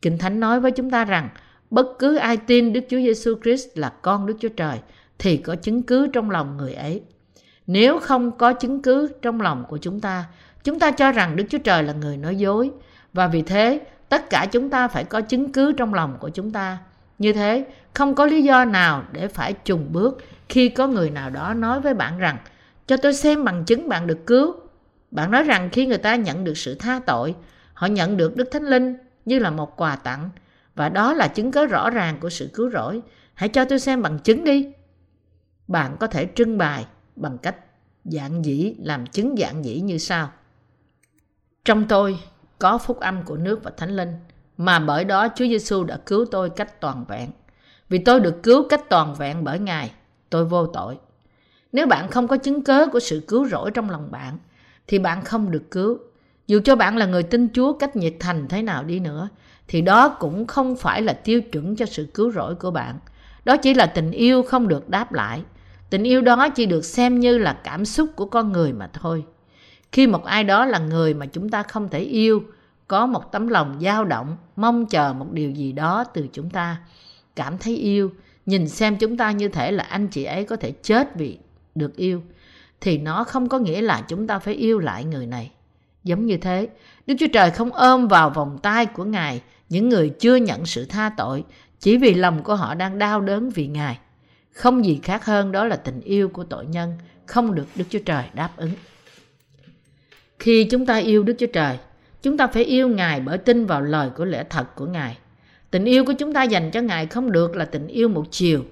Kinh Thánh nói với chúng ta rằng bất cứ ai tin Đức Chúa Giêsu Christ là con Đức Chúa Trời thì có chứng cứ trong lòng người ấy. Nếu không có chứng cứ trong lòng của chúng ta Chúng ta cho rằng Đức Chúa Trời là người nói dối và vì thế tất cả chúng ta phải có chứng cứ trong lòng của chúng ta. Như thế, không có lý do nào để phải trùng bước khi có người nào đó nói với bạn rằng cho tôi xem bằng chứng bạn được cứu. Bạn nói rằng khi người ta nhận được sự tha tội, họ nhận được Đức Thánh Linh như là một quà tặng và đó là chứng cớ rõ ràng của sự cứu rỗi. Hãy cho tôi xem bằng chứng đi. Bạn có thể trưng bày bằng cách dạng dĩ làm chứng dạng dĩ như sau. Trong tôi có phúc âm của nước và thánh linh, mà bởi đó Chúa Giêsu đã cứu tôi cách toàn vẹn. Vì tôi được cứu cách toàn vẹn bởi Ngài, tôi vô tội. Nếu bạn không có chứng cớ của sự cứu rỗi trong lòng bạn, thì bạn không được cứu. Dù cho bạn là người tin Chúa cách nhiệt thành thế nào đi nữa, thì đó cũng không phải là tiêu chuẩn cho sự cứu rỗi của bạn. Đó chỉ là tình yêu không được đáp lại. Tình yêu đó chỉ được xem như là cảm xúc của con người mà thôi. Khi một ai đó là người mà chúng ta không thể yêu, có một tấm lòng dao động, mong chờ một điều gì đó từ chúng ta, cảm thấy yêu, nhìn xem chúng ta như thể là anh chị ấy có thể chết vì được yêu, thì nó không có nghĩa là chúng ta phải yêu lại người này. Giống như thế, Đức Chúa Trời không ôm vào vòng tay của Ngài những người chưa nhận sự tha tội chỉ vì lòng của họ đang đau đớn vì Ngài. Không gì khác hơn đó là tình yêu của tội nhân không được Đức Chúa Trời đáp ứng. Khi chúng ta yêu Đức Chúa Trời, chúng ta phải yêu Ngài bởi tin vào lời của lẽ thật của Ngài. Tình yêu của chúng ta dành cho Ngài không được là tình yêu một chiều.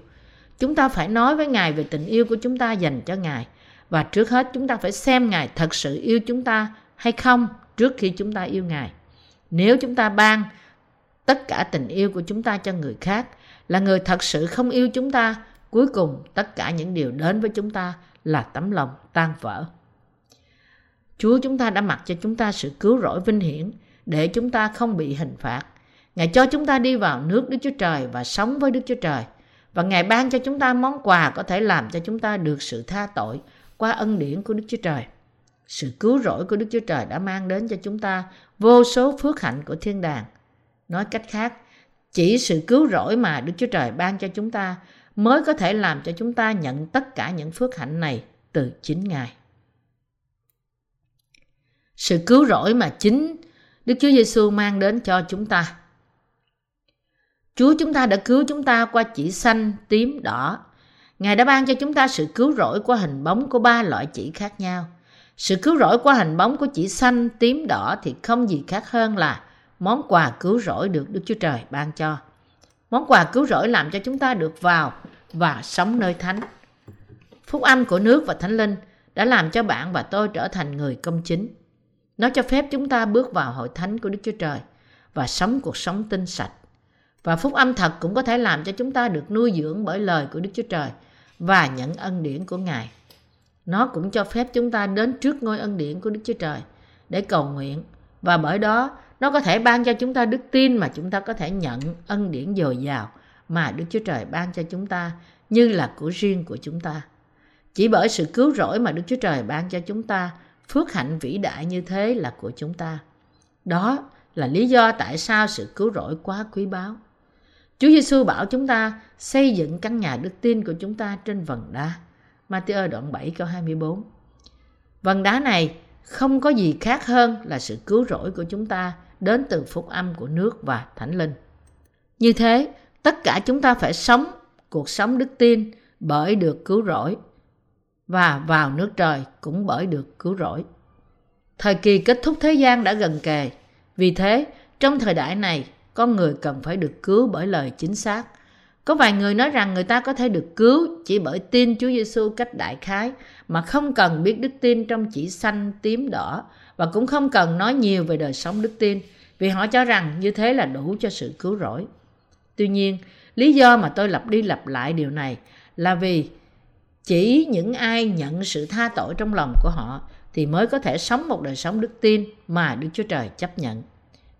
Chúng ta phải nói với Ngài về tình yêu của chúng ta dành cho Ngài. Và trước hết chúng ta phải xem Ngài thật sự yêu chúng ta hay không trước khi chúng ta yêu Ngài. Nếu chúng ta ban tất cả tình yêu của chúng ta cho người khác, là người thật sự không yêu chúng ta, cuối cùng tất cả những điều đến với chúng ta là tấm lòng tan vỡ. Chúa chúng ta đã mặc cho chúng ta sự cứu rỗi vinh hiển để chúng ta không bị hình phạt. Ngài cho chúng ta đi vào nước Đức Chúa Trời và sống với Đức Chúa Trời. Và Ngài ban cho chúng ta món quà có thể làm cho chúng ta được sự tha tội qua ân điển của Đức Chúa Trời. Sự cứu rỗi của Đức Chúa Trời đã mang đến cho chúng ta vô số phước hạnh của thiên đàng. Nói cách khác, chỉ sự cứu rỗi mà Đức Chúa Trời ban cho chúng ta mới có thể làm cho chúng ta nhận tất cả những phước hạnh này từ chính Ngài. Sự cứu rỗi mà chính Đức Chúa Giêsu mang đến cho chúng ta. Chúa chúng ta đã cứu chúng ta qua chỉ xanh, tím, đỏ. Ngài đã ban cho chúng ta sự cứu rỗi qua hình bóng của ba loại chỉ khác nhau. Sự cứu rỗi qua hình bóng của chỉ xanh, tím, đỏ thì không gì khác hơn là món quà cứu rỗi được Đức Chúa Trời ban cho. Món quà cứu rỗi làm cho chúng ta được vào và sống nơi thánh. Phúc âm của nước và thánh linh đã làm cho bạn và tôi trở thành người công chính. Nó cho phép chúng ta bước vào hội thánh của Đức Chúa Trời và sống cuộc sống tinh sạch. Và phúc âm thật cũng có thể làm cho chúng ta được nuôi dưỡng bởi lời của Đức Chúa Trời và nhận ân điển của Ngài. Nó cũng cho phép chúng ta đến trước ngôi ân điển của Đức Chúa Trời để cầu nguyện và bởi đó nó có thể ban cho chúng ta đức tin mà chúng ta có thể nhận ân điển dồi dào mà Đức Chúa Trời ban cho chúng ta như là của riêng của chúng ta. Chỉ bởi sự cứu rỗi mà Đức Chúa Trời ban cho chúng ta, phước hạnh vĩ đại như thế là của chúng ta. Đó là lý do tại sao sự cứu rỗi quá quý báu. Chúa Giêsu bảo chúng ta xây dựng căn nhà đức tin của chúng ta trên vần đá. Matthew đoạn 7 câu 24. Vần đá này không có gì khác hơn là sự cứu rỗi của chúng ta đến từ phúc âm của nước và thánh linh. Như thế, tất cả chúng ta phải sống cuộc sống đức tin bởi được cứu rỗi và vào nước trời cũng bởi được cứu rỗi. Thời kỳ kết thúc thế gian đã gần kề. Vì thế, trong thời đại này, con người cần phải được cứu bởi lời chính xác. Có vài người nói rằng người ta có thể được cứu chỉ bởi tin Chúa Giêsu cách đại khái mà không cần biết đức tin trong chỉ xanh, tím, đỏ và cũng không cần nói nhiều về đời sống đức tin vì họ cho rằng như thế là đủ cho sự cứu rỗi. Tuy nhiên, lý do mà tôi lặp đi lặp lại điều này là vì chỉ những ai nhận sự tha tội trong lòng của họ thì mới có thể sống một đời sống đức tin mà Đức Chúa Trời chấp nhận.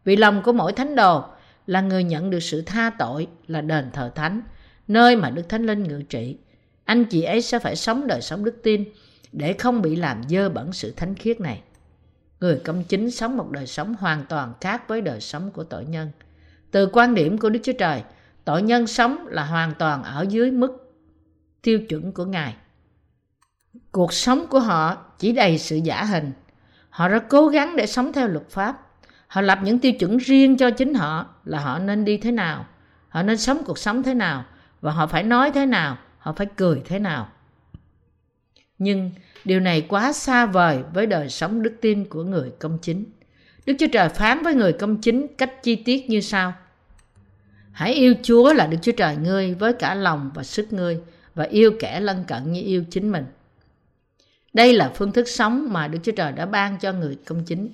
Vì lòng của mỗi thánh đồ là người nhận được sự tha tội là đền thờ thánh, nơi mà Đức Thánh Linh ngự trị. Anh chị ấy sẽ phải sống đời sống đức tin để không bị làm dơ bẩn sự thánh khiết này. Người công chính sống một đời sống hoàn toàn khác với đời sống của tội nhân. Từ quan điểm của Đức Chúa Trời, tội nhân sống là hoàn toàn ở dưới mức tiêu chuẩn của Ngài. Cuộc sống của họ chỉ đầy sự giả hình. Họ rất cố gắng để sống theo luật pháp. Họ lập những tiêu chuẩn riêng cho chính họ là họ nên đi thế nào, họ nên sống cuộc sống thế nào và họ phải nói thế nào, họ phải cười thế nào. Nhưng điều này quá xa vời với đời sống đức tin của người công chính. Đức Chúa Trời phán với người công chính cách chi tiết như sau. Hãy yêu Chúa là Đức Chúa Trời ngươi với cả lòng và sức ngươi và yêu kẻ lân cận như yêu chính mình. Đây là phương thức sống mà Đức Chúa Trời đã ban cho người công chính.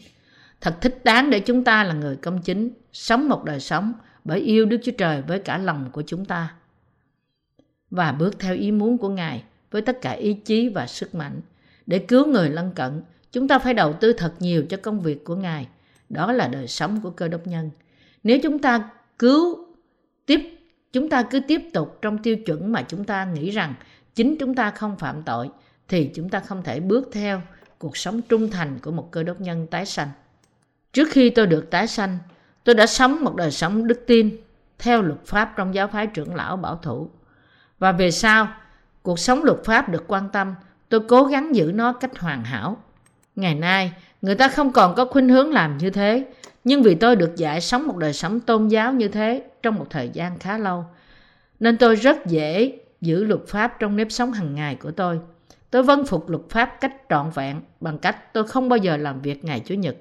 Thật thích đáng để chúng ta là người công chính, sống một đời sống bởi yêu Đức Chúa Trời với cả lòng của chúng ta. Và bước theo ý muốn của Ngài với tất cả ý chí và sức mạnh. Để cứu người lân cận, chúng ta phải đầu tư thật nhiều cho công việc của Ngài. Đó là đời sống của cơ đốc nhân. Nếu chúng ta cứu tiếp chúng ta cứ tiếp tục trong tiêu chuẩn mà chúng ta nghĩ rằng chính chúng ta không phạm tội thì chúng ta không thể bước theo cuộc sống trung thành của một cơ đốc nhân tái sanh. Trước khi tôi được tái sanh, tôi đã sống một đời sống đức tin theo luật pháp trong giáo phái trưởng lão bảo thủ. Và về sau, cuộc sống luật pháp được quan tâm, tôi cố gắng giữ nó cách hoàn hảo. Ngày nay, người ta không còn có khuynh hướng làm như thế, nhưng vì tôi được dạy sống một đời sống tôn giáo như thế trong một thời gian khá lâu, nên tôi rất dễ giữ luật pháp trong nếp sống hàng ngày của tôi. Tôi vân phục luật pháp cách trọn vẹn bằng cách tôi không bao giờ làm việc ngày Chủ nhật.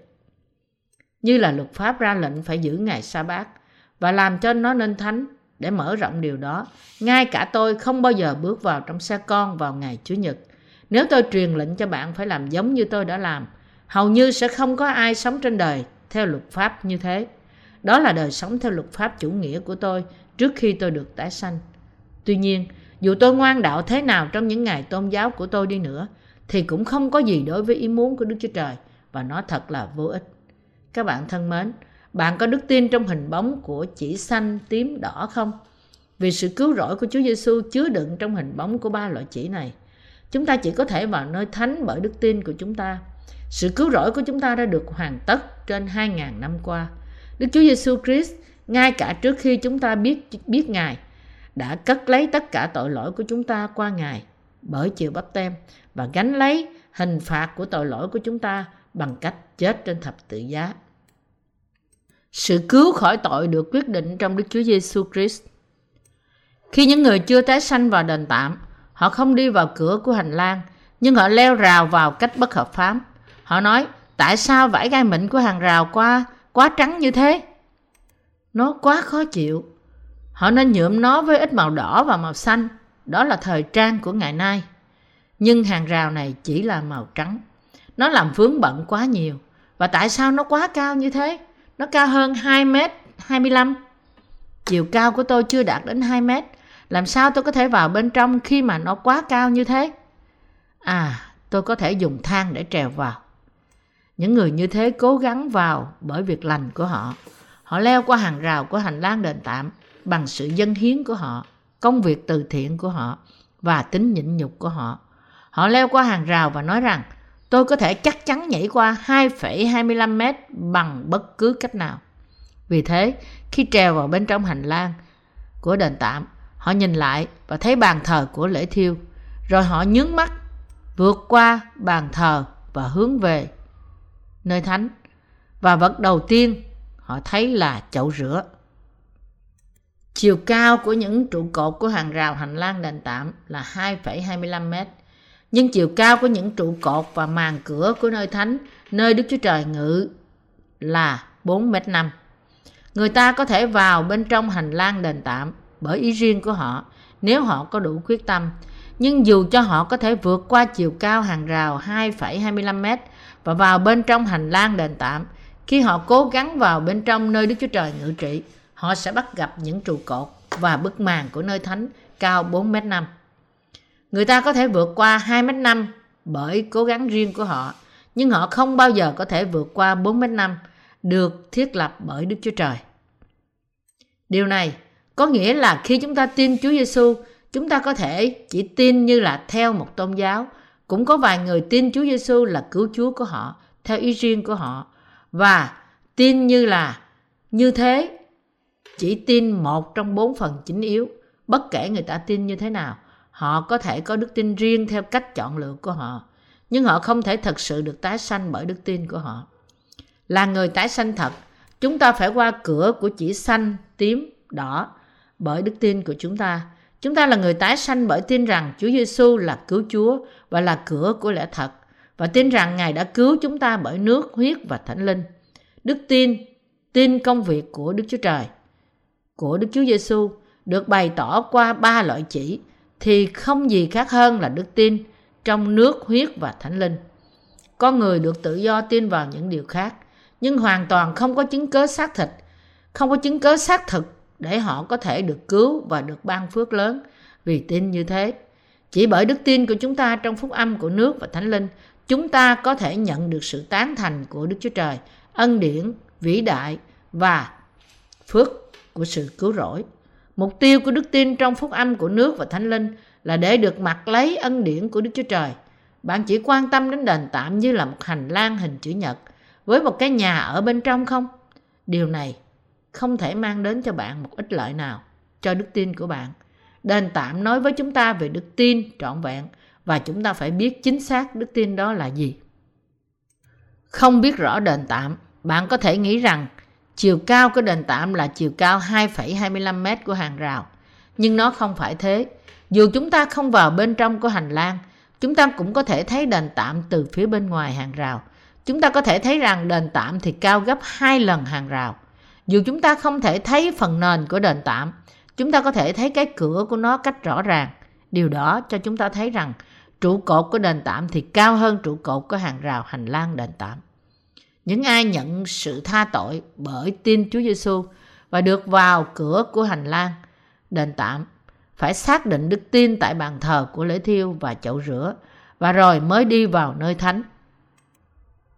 Như là luật pháp ra lệnh phải giữ ngày sa bát và làm cho nó nên thánh để mở rộng điều đó. Ngay cả tôi không bao giờ bước vào trong xe con vào ngày Chủ nhật. Nếu tôi truyền lệnh cho bạn phải làm giống như tôi đã làm, hầu như sẽ không có ai sống trên đời theo luật pháp như thế. Đó là đời sống theo luật pháp chủ nghĩa của tôi trước khi tôi được tái sanh. Tuy nhiên, dù tôi ngoan đạo thế nào trong những ngày tôn giáo của tôi đi nữa, thì cũng không có gì đối với ý muốn của Đức Chúa Trời và nó thật là vô ích. Các bạn thân mến, bạn có đức tin trong hình bóng của chỉ xanh, tím, đỏ không? Vì sự cứu rỗi của Chúa Giêsu chứa đựng trong hình bóng của ba loại chỉ này. Chúng ta chỉ có thể vào nơi thánh bởi đức tin của chúng ta. Sự cứu rỗi của chúng ta đã được hoàn tất trên 2.000 năm qua. Đức Chúa Giêsu Christ ngay cả trước khi chúng ta biết biết Ngài đã cất lấy tất cả tội lỗi của chúng ta qua Ngài bởi chịu bắp tem và gánh lấy hình phạt của tội lỗi của chúng ta bằng cách chết trên thập tự giá. Sự cứu khỏi tội được quyết định trong Đức Chúa Giêsu Christ. Khi những người chưa tái sanh vào đền tạm, họ không đi vào cửa của hành lang, nhưng họ leo rào vào cách bất hợp pháp. Họ nói, tại sao vải gai mịn của hàng rào qua quá trắng như thế? Nó quá khó chịu. Họ nên nhuộm nó với ít màu đỏ và màu xanh. Đó là thời trang của ngày nay. Nhưng hàng rào này chỉ là màu trắng. Nó làm vướng bận quá nhiều. Và tại sao nó quá cao như thế? Nó cao hơn 2 mét 25. Chiều cao của tôi chưa đạt đến 2 mét. Làm sao tôi có thể vào bên trong khi mà nó quá cao như thế? À, tôi có thể dùng thang để trèo vào. Những người như thế cố gắng vào bởi việc lành của họ. Họ leo qua hàng rào của hành lang đền tạm bằng sự dân hiến của họ, công việc từ thiện của họ và tính nhịn nhục của họ. Họ leo qua hàng rào và nói rằng tôi có thể chắc chắn nhảy qua 2,25 mét bằng bất cứ cách nào. Vì thế, khi trèo vào bên trong hành lang của đền tạm, họ nhìn lại và thấy bàn thờ của lễ thiêu. Rồi họ nhướng mắt, vượt qua bàn thờ và hướng về nơi thánh. Và vật đầu tiên họ thấy là chậu rửa. Chiều cao của những trụ cột của hàng rào hành lang đền tạm là 2,25 mét. Nhưng chiều cao của những trụ cột và màn cửa của nơi thánh, nơi Đức Chúa Trời ngự là 4 mét 5. Người ta có thể vào bên trong hành lang đền tạm bởi ý riêng của họ nếu họ có đủ quyết tâm. Nhưng dù cho họ có thể vượt qua chiều cao hàng rào 2,25 mét và vào bên trong hành lang đền tạm, khi họ cố gắng vào bên trong nơi Đức Chúa Trời ngự trị, họ sẽ bắt gặp những trụ cột và bức màn của nơi thánh cao 4 m 5. Người ta có thể vượt qua 2 m 5 bởi cố gắng riêng của họ, nhưng họ không bao giờ có thể vượt qua 4 m 5 được thiết lập bởi Đức Chúa Trời. Điều này có nghĩa là khi chúng ta tin Chúa Giêsu, chúng ta có thể chỉ tin như là theo một tôn giáo. Cũng có vài người tin Chúa Giêsu là cứu Chúa của họ, theo ý riêng của họ. Và tin như là như thế chỉ tin một trong bốn phần chính yếu. Bất kể người ta tin như thế nào họ có thể có đức tin riêng theo cách chọn lựa của họ. Nhưng họ không thể thật sự được tái sanh bởi đức tin của họ. Là người tái sanh thật chúng ta phải qua cửa của chỉ xanh tím đỏ bởi đức tin của chúng ta. Chúng ta là người tái sanh bởi tin rằng Chúa Giêsu là cứu Chúa và là cửa của lẽ thật và tin rằng Ngài đã cứu chúng ta bởi nước, huyết và thánh linh. Đức tin, tin công việc của Đức Chúa Trời, của Đức Chúa Giêsu được bày tỏ qua ba loại chỉ thì không gì khác hơn là đức tin trong nước, huyết và thánh linh. Con người được tự do tin vào những điều khác, nhưng hoàn toàn không có chứng cớ xác thịt, không có chứng cớ xác thực để họ có thể được cứu và được ban phước lớn vì tin như thế. Chỉ bởi đức tin của chúng ta trong phúc âm của nước và thánh linh, chúng ta có thể nhận được sự tán thành của Đức Chúa Trời, ân điển, vĩ đại và phước của sự cứu rỗi. Mục tiêu của đức tin trong phúc âm của nước và thánh linh là để được mặc lấy ân điển của Đức Chúa Trời. Bạn chỉ quan tâm đến đền tạm như là một hành lang hình chữ nhật với một cái nhà ở bên trong không? Điều này không thể mang đến cho bạn một ích lợi nào cho đức tin của bạn. Đền tạm nói với chúng ta về đức tin trọn vẹn và chúng ta phải biết chính xác đức tin đó là gì. Không biết rõ đền tạm, bạn có thể nghĩ rằng chiều cao của đền tạm là chiều cao 2,25 mét của hàng rào. Nhưng nó không phải thế. Dù chúng ta không vào bên trong của hành lang, chúng ta cũng có thể thấy đền tạm từ phía bên ngoài hàng rào. Chúng ta có thể thấy rằng đền tạm thì cao gấp hai lần hàng rào. Dù chúng ta không thể thấy phần nền của đền tạm, chúng ta có thể thấy cái cửa của nó cách rõ ràng. Điều đó cho chúng ta thấy rằng trụ cột của đền tạm thì cao hơn trụ cột của hàng rào hành lang đền tạm. Những ai nhận sự tha tội bởi tin Chúa Giêsu và được vào cửa của hành lang đền tạm phải xác định đức tin tại bàn thờ của lễ thiêu và chậu rửa và rồi mới đi vào nơi thánh.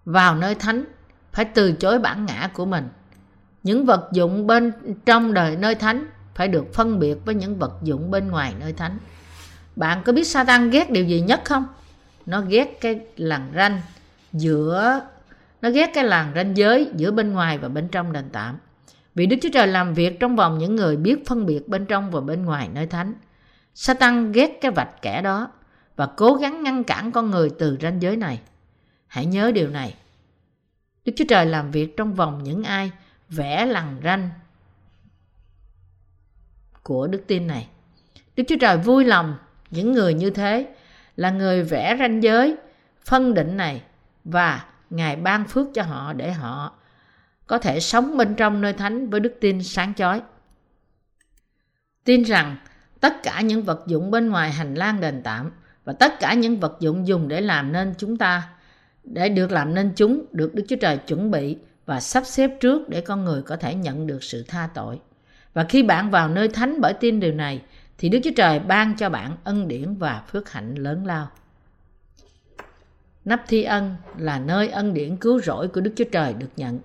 Vào nơi thánh phải từ chối bản ngã của mình. Những vật dụng bên trong đời nơi thánh phải được phân biệt với những vật dụng bên ngoài nơi thánh. Bạn có biết Satan ghét điều gì nhất không? Nó ghét cái làn ranh giữa, nó ghét cái làn ranh giới giữa bên ngoài và bên trong đền tạm. Vì Đức Chúa Trời làm việc trong vòng những người biết phân biệt bên trong và bên ngoài nơi thánh. Satan ghét cái vạch kẻ đó và cố gắng ngăn cản con người từ ranh giới này. Hãy nhớ điều này. Đức Chúa Trời làm việc trong vòng những ai vẽ lằn ranh của đức tin này. Đức Chúa Trời vui lòng những người như thế là người vẽ ranh giới, phân định này và Ngài ban phước cho họ để họ có thể sống bên trong nơi thánh với đức tin sáng chói. Tin rằng tất cả những vật dụng bên ngoài hành lang đền tạm và tất cả những vật dụng dùng để làm nên chúng ta để được làm nên chúng được Đức Chúa Trời chuẩn bị và sắp xếp trước để con người có thể nhận được sự tha tội. Và khi bạn vào nơi thánh bởi tin điều này thì Đức Chúa Trời ban cho bạn ân điển và phước hạnh lớn lao. Nắp thi ân là nơi ân điển cứu rỗi của Đức Chúa Trời được nhận.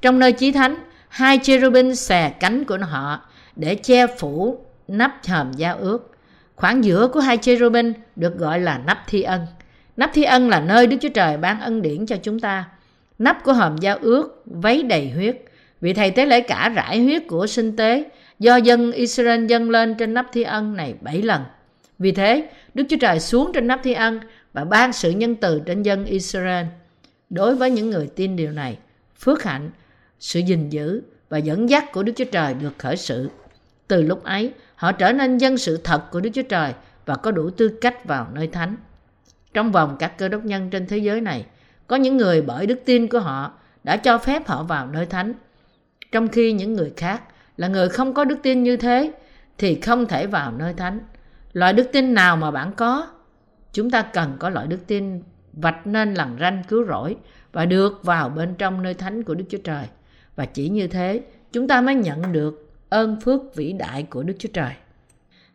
Trong nơi chí thánh, hai cherubin xè cánh của họ để che phủ nắp hòm giao ước. Khoảng giữa của hai cherubin được gọi là nắp thi ân. Nắp thi ân là nơi Đức Chúa Trời ban ân điển cho chúng ta. Nắp của hòm giao ước váy đầy huyết. Vị thầy tế lễ cả rải huyết của sinh tế do dân Israel dâng lên trên nắp thi ân này bảy lần. Vì thế, Đức Chúa Trời xuống trên nắp thi ân và ban sự nhân từ trên dân Israel. Đối với những người tin điều này, phước hạnh, sự gìn giữ và dẫn dắt của Đức Chúa Trời được khởi sự. Từ lúc ấy, họ trở nên dân sự thật của Đức Chúa Trời và có đủ tư cách vào nơi thánh. Trong vòng các cơ đốc nhân trên thế giới này, có những người bởi đức tin của họ đã cho phép họ vào nơi thánh. Trong khi những người khác là người không có đức tin như thế thì không thể vào nơi thánh. Loại đức tin nào mà bạn có Chúng ta cần có loại đức tin vạch nên lằn ranh cứu rỗi và được vào bên trong nơi thánh của Đức Chúa Trời. Và chỉ như thế, chúng ta mới nhận được ơn phước vĩ đại của Đức Chúa Trời.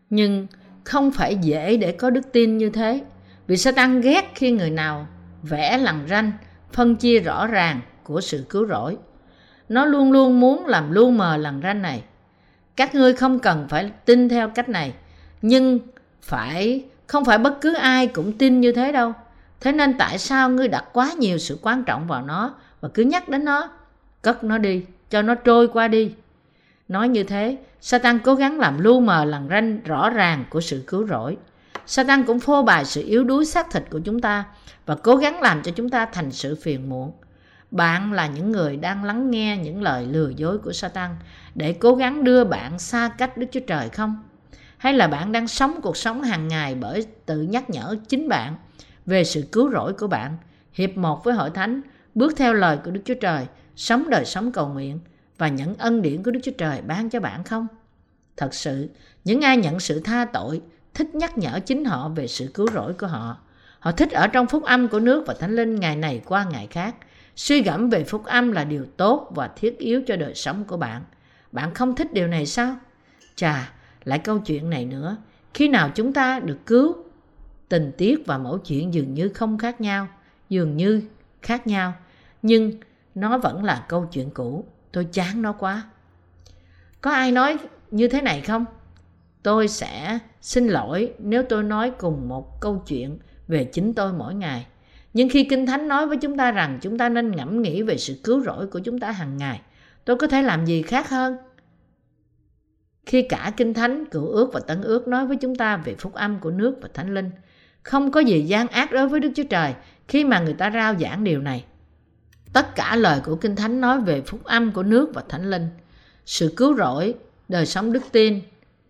Nhưng không phải dễ để có đức tin như thế, vì Satan ghét khi người nào vẽ lằn ranh, phân chia rõ ràng của sự cứu rỗi. Nó luôn luôn muốn làm lu mờ lằn ranh này. Các ngươi không cần phải tin theo cách này, nhưng phải không phải bất cứ ai cũng tin như thế đâu. Thế nên tại sao ngươi đặt quá nhiều sự quan trọng vào nó và cứ nhắc đến nó? Cất nó đi, cho nó trôi qua đi. Nói như thế, Satan cố gắng làm lu mờ lằn ranh rõ ràng của sự cứu rỗi. Satan cũng phô bày sự yếu đuối xác thịt của chúng ta và cố gắng làm cho chúng ta thành sự phiền muộn. Bạn là những người đang lắng nghe những lời lừa dối của Satan để cố gắng đưa bạn xa cách Đức Chúa Trời không? hay là bạn đang sống cuộc sống hàng ngày bởi tự nhắc nhở chính bạn về sự cứu rỗi của bạn, hiệp một với hội thánh, bước theo lời của đức chúa trời, sống đời sống cầu nguyện và nhận ân điển của đức chúa trời ban cho bạn không? Thật sự, những ai nhận sự tha tội thích nhắc nhở chính họ về sự cứu rỗi của họ. Họ thích ở trong phúc âm của nước và thánh linh ngày này qua ngày khác. Suy gẫm về phúc âm là điều tốt và thiết yếu cho đời sống của bạn. Bạn không thích điều này sao? Chà, lại câu chuyện này nữa. Khi nào chúng ta được cứu? Tình tiết và mẫu chuyện dường như không khác nhau, dường như khác nhau, nhưng nó vẫn là câu chuyện cũ. Tôi chán nó quá. Có ai nói như thế này không? Tôi sẽ xin lỗi nếu tôi nói cùng một câu chuyện về chính tôi mỗi ngày. Nhưng khi Kinh Thánh nói với chúng ta rằng chúng ta nên ngẫm nghĩ về sự cứu rỗi của chúng ta hàng ngày, tôi có thể làm gì khác hơn? Khi cả Kinh Thánh, Cựu ước và Tân ước nói với chúng ta về phúc âm của nước và Thánh Linh, không có gì gian ác đối với Đức Chúa Trời khi mà người ta rao giảng điều này. Tất cả lời của Kinh Thánh nói về phúc âm của nước và Thánh Linh, sự cứu rỗi, đời sống đức tin,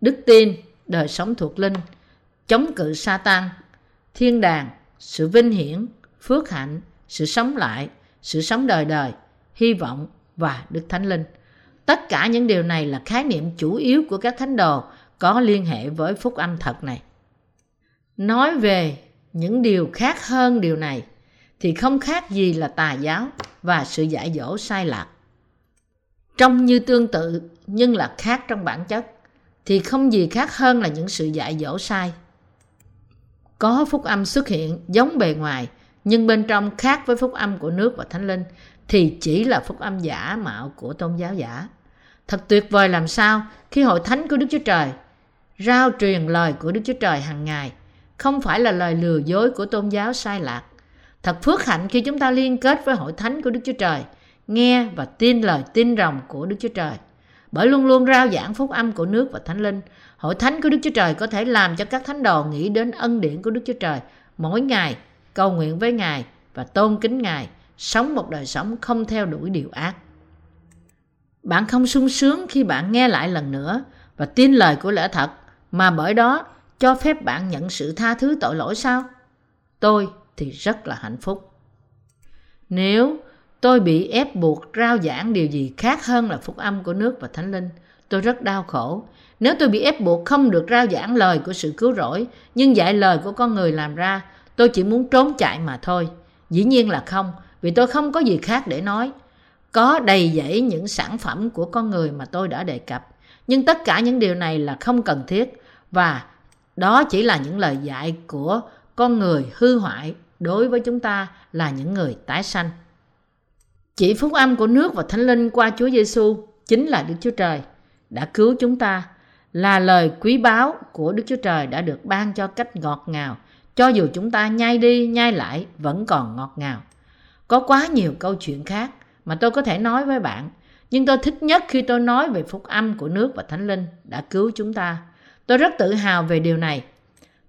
đức tin, đời sống thuộc linh, chống cự sa tăng thiên đàng, sự vinh hiển, phước hạnh, sự sống lại, sự sống đời đời, hy vọng và Đức Thánh Linh. Tất cả những điều này là khái niệm chủ yếu của các thánh đồ có liên hệ với phúc âm thật này. Nói về những điều khác hơn điều này thì không khác gì là tà giáo và sự giải dỗ sai lạc. Trông như tương tự nhưng là khác trong bản chất thì không gì khác hơn là những sự dạy dỗ sai. Có phúc âm xuất hiện giống bề ngoài nhưng bên trong khác với phúc âm của nước và thánh linh thì chỉ là phúc âm giả mạo của tôn giáo giả. Thật tuyệt vời làm sao khi hội thánh của Đức Chúa Trời rao truyền lời của Đức Chúa Trời hàng ngày không phải là lời lừa dối của tôn giáo sai lạc. Thật phước hạnh khi chúng ta liên kết với hội thánh của Đức Chúa Trời, nghe và tin lời tin rồng của Đức Chúa Trời. Bởi luôn luôn rao giảng phúc âm của nước và thánh linh, hội thánh của Đức Chúa Trời có thể làm cho các thánh đồ nghĩ đến ân điển của Đức Chúa Trời mỗi ngày, cầu nguyện với Ngài và tôn kính Ngài, sống một đời sống không theo đuổi điều ác. Bạn không sung sướng khi bạn nghe lại lần nữa và tin lời của lẽ thật mà bởi đó cho phép bạn nhận sự tha thứ tội lỗi sao? Tôi thì rất là hạnh phúc. Nếu tôi bị ép buộc rao giảng điều gì khác hơn là phúc âm của nước và thánh linh, tôi rất đau khổ. Nếu tôi bị ép buộc không được rao giảng lời của sự cứu rỗi, nhưng dạy lời của con người làm ra, tôi chỉ muốn trốn chạy mà thôi. Dĩ nhiên là không, vì tôi không có gì khác để nói. Có đầy dẫy những sản phẩm của con người mà tôi đã đề cập. Nhưng tất cả những điều này là không cần thiết và đó chỉ là những lời dạy của con người hư hoại đối với chúng ta là những người tái sanh. Chỉ phúc âm của nước và thánh linh qua Chúa Giêsu chính là Đức Chúa Trời đã cứu chúng ta là lời quý báu của Đức Chúa Trời đã được ban cho cách ngọt ngào cho dù chúng ta nhai đi nhai lại vẫn còn ngọt ngào. Có quá nhiều câu chuyện khác mà tôi có thể nói với bạn nhưng tôi thích nhất khi tôi nói về phúc âm của nước và thánh linh đã cứu chúng ta Tôi rất tự hào về điều này.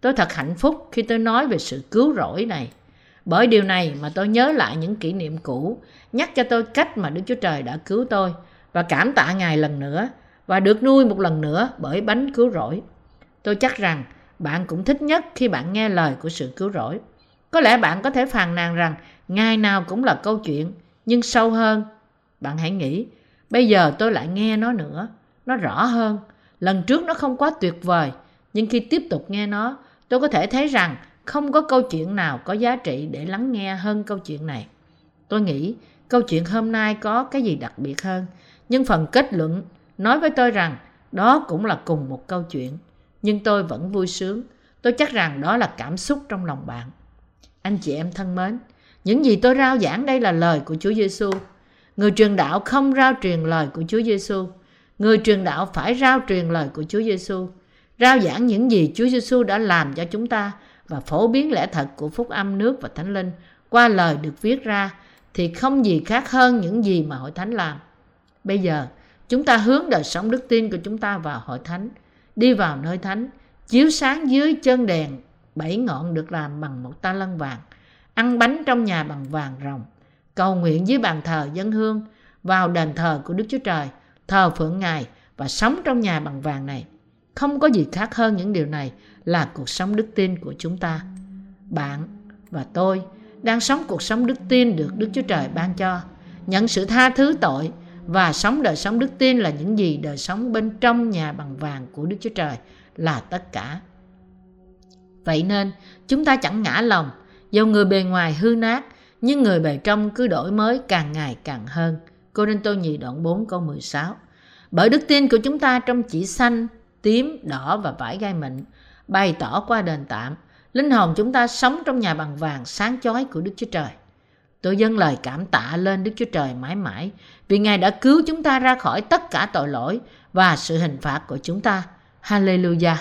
Tôi thật hạnh phúc khi tôi nói về sự cứu rỗi này. Bởi điều này mà tôi nhớ lại những kỷ niệm cũ, nhắc cho tôi cách mà Đức Chúa Trời đã cứu tôi và cảm tạ Ngài lần nữa và được nuôi một lần nữa bởi bánh cứu rỗi. Tôi chắc rằng bạn cũng thích nhất khi bạn nghe lời của sự cứu rỗi. Có lẽ bạn có thể phàn nàn rằng ngày nào cũng là câu chuyện, nhưng sâu hơn. Bạn hãy nghĩ, bây giờ tôi lại nghe nó nữa, nó rõ hơn Lần trước nó không quá tuyệt vời, nhưng khi tiếp tục nghe nó, tôi có thể thấy rằng không có câu chuyện nào có giá trị để lắng nghe hơn câu chuyện này. Tôi nghĩ câu chuyện hôm nay có cái gì đặc biệt hơn, nhưng phần kết luận nói với tôi rằng đó cũng là cùng một câu chuyện, nhưng tôi vẫn vui sướng. Tôi chắc rằng đó là cảm xúc trong lòng bạn. Anh chị em thân mến, những gì tôi rao giảng đây là lời của Chúa Giêsu. Người truyền đạo không rao truyền lời của Chúa Giêsu Người truyền đạo phải rao truyền lời của Chúa Giêsu, rao giảng những gì Chúa Giêsu đã làm cho chúng ta và phổ biến lẽ thật của phúc âm nước và thánh linh qua lời được viết ra thì không gì khác hơn những gì mà hội thánh làm. Bây giờ, chúng ta hướng đời sống đức tin của chúng ta vào hội thánh, đi vào nơi thánh, chiếu sáng dưới chân đèn bảy ngọn được làm bằng một ta lân vàng, ăn bánh trong nhà bằng vàng rồng, cầu nguyện dưới bàn thờ dân hương, vào đền thờ của Đức Chúa Trời – thờ phượng Ngài và sống trong nhà bằng vàng này. Không có gì khác hơn những điều này là cuộc sống đức tin của chúng ta. Bạn và tôi đang sống cuộc sống đức tin được Đức Chúa Trời ban cho, nhận sự tha thứ tội và sống đời sống đức tin là những gì đời sống bên trong nhà bằng vàng của Đức Chúa Trời là tất cả. Vậy nên chúng ta chẳng ngã lòng, dầu người bề ngoài hư nát, nhưng người bề trong cứ đổi mới càng ngày càng hơn. Cô Đinh Tô Nhì đoạn 4 câu 16 Bởi đức tin của chúng ta trong chỉ xanh, tím, đỏ và vải gai mịn, bày tỏ qua đền tạm, linh hồn chúng ta sống trong nhà bằng vàng sáng chói của Đức Chúa Trời. Tôi dâng lời cảm tạ lên Đức Chúa Trời mãi mãi vì Ngài đã cứu chúng ta ra khỏi tất cả tội lỗi và sự hình phạt của chúng ta. Hallelujah!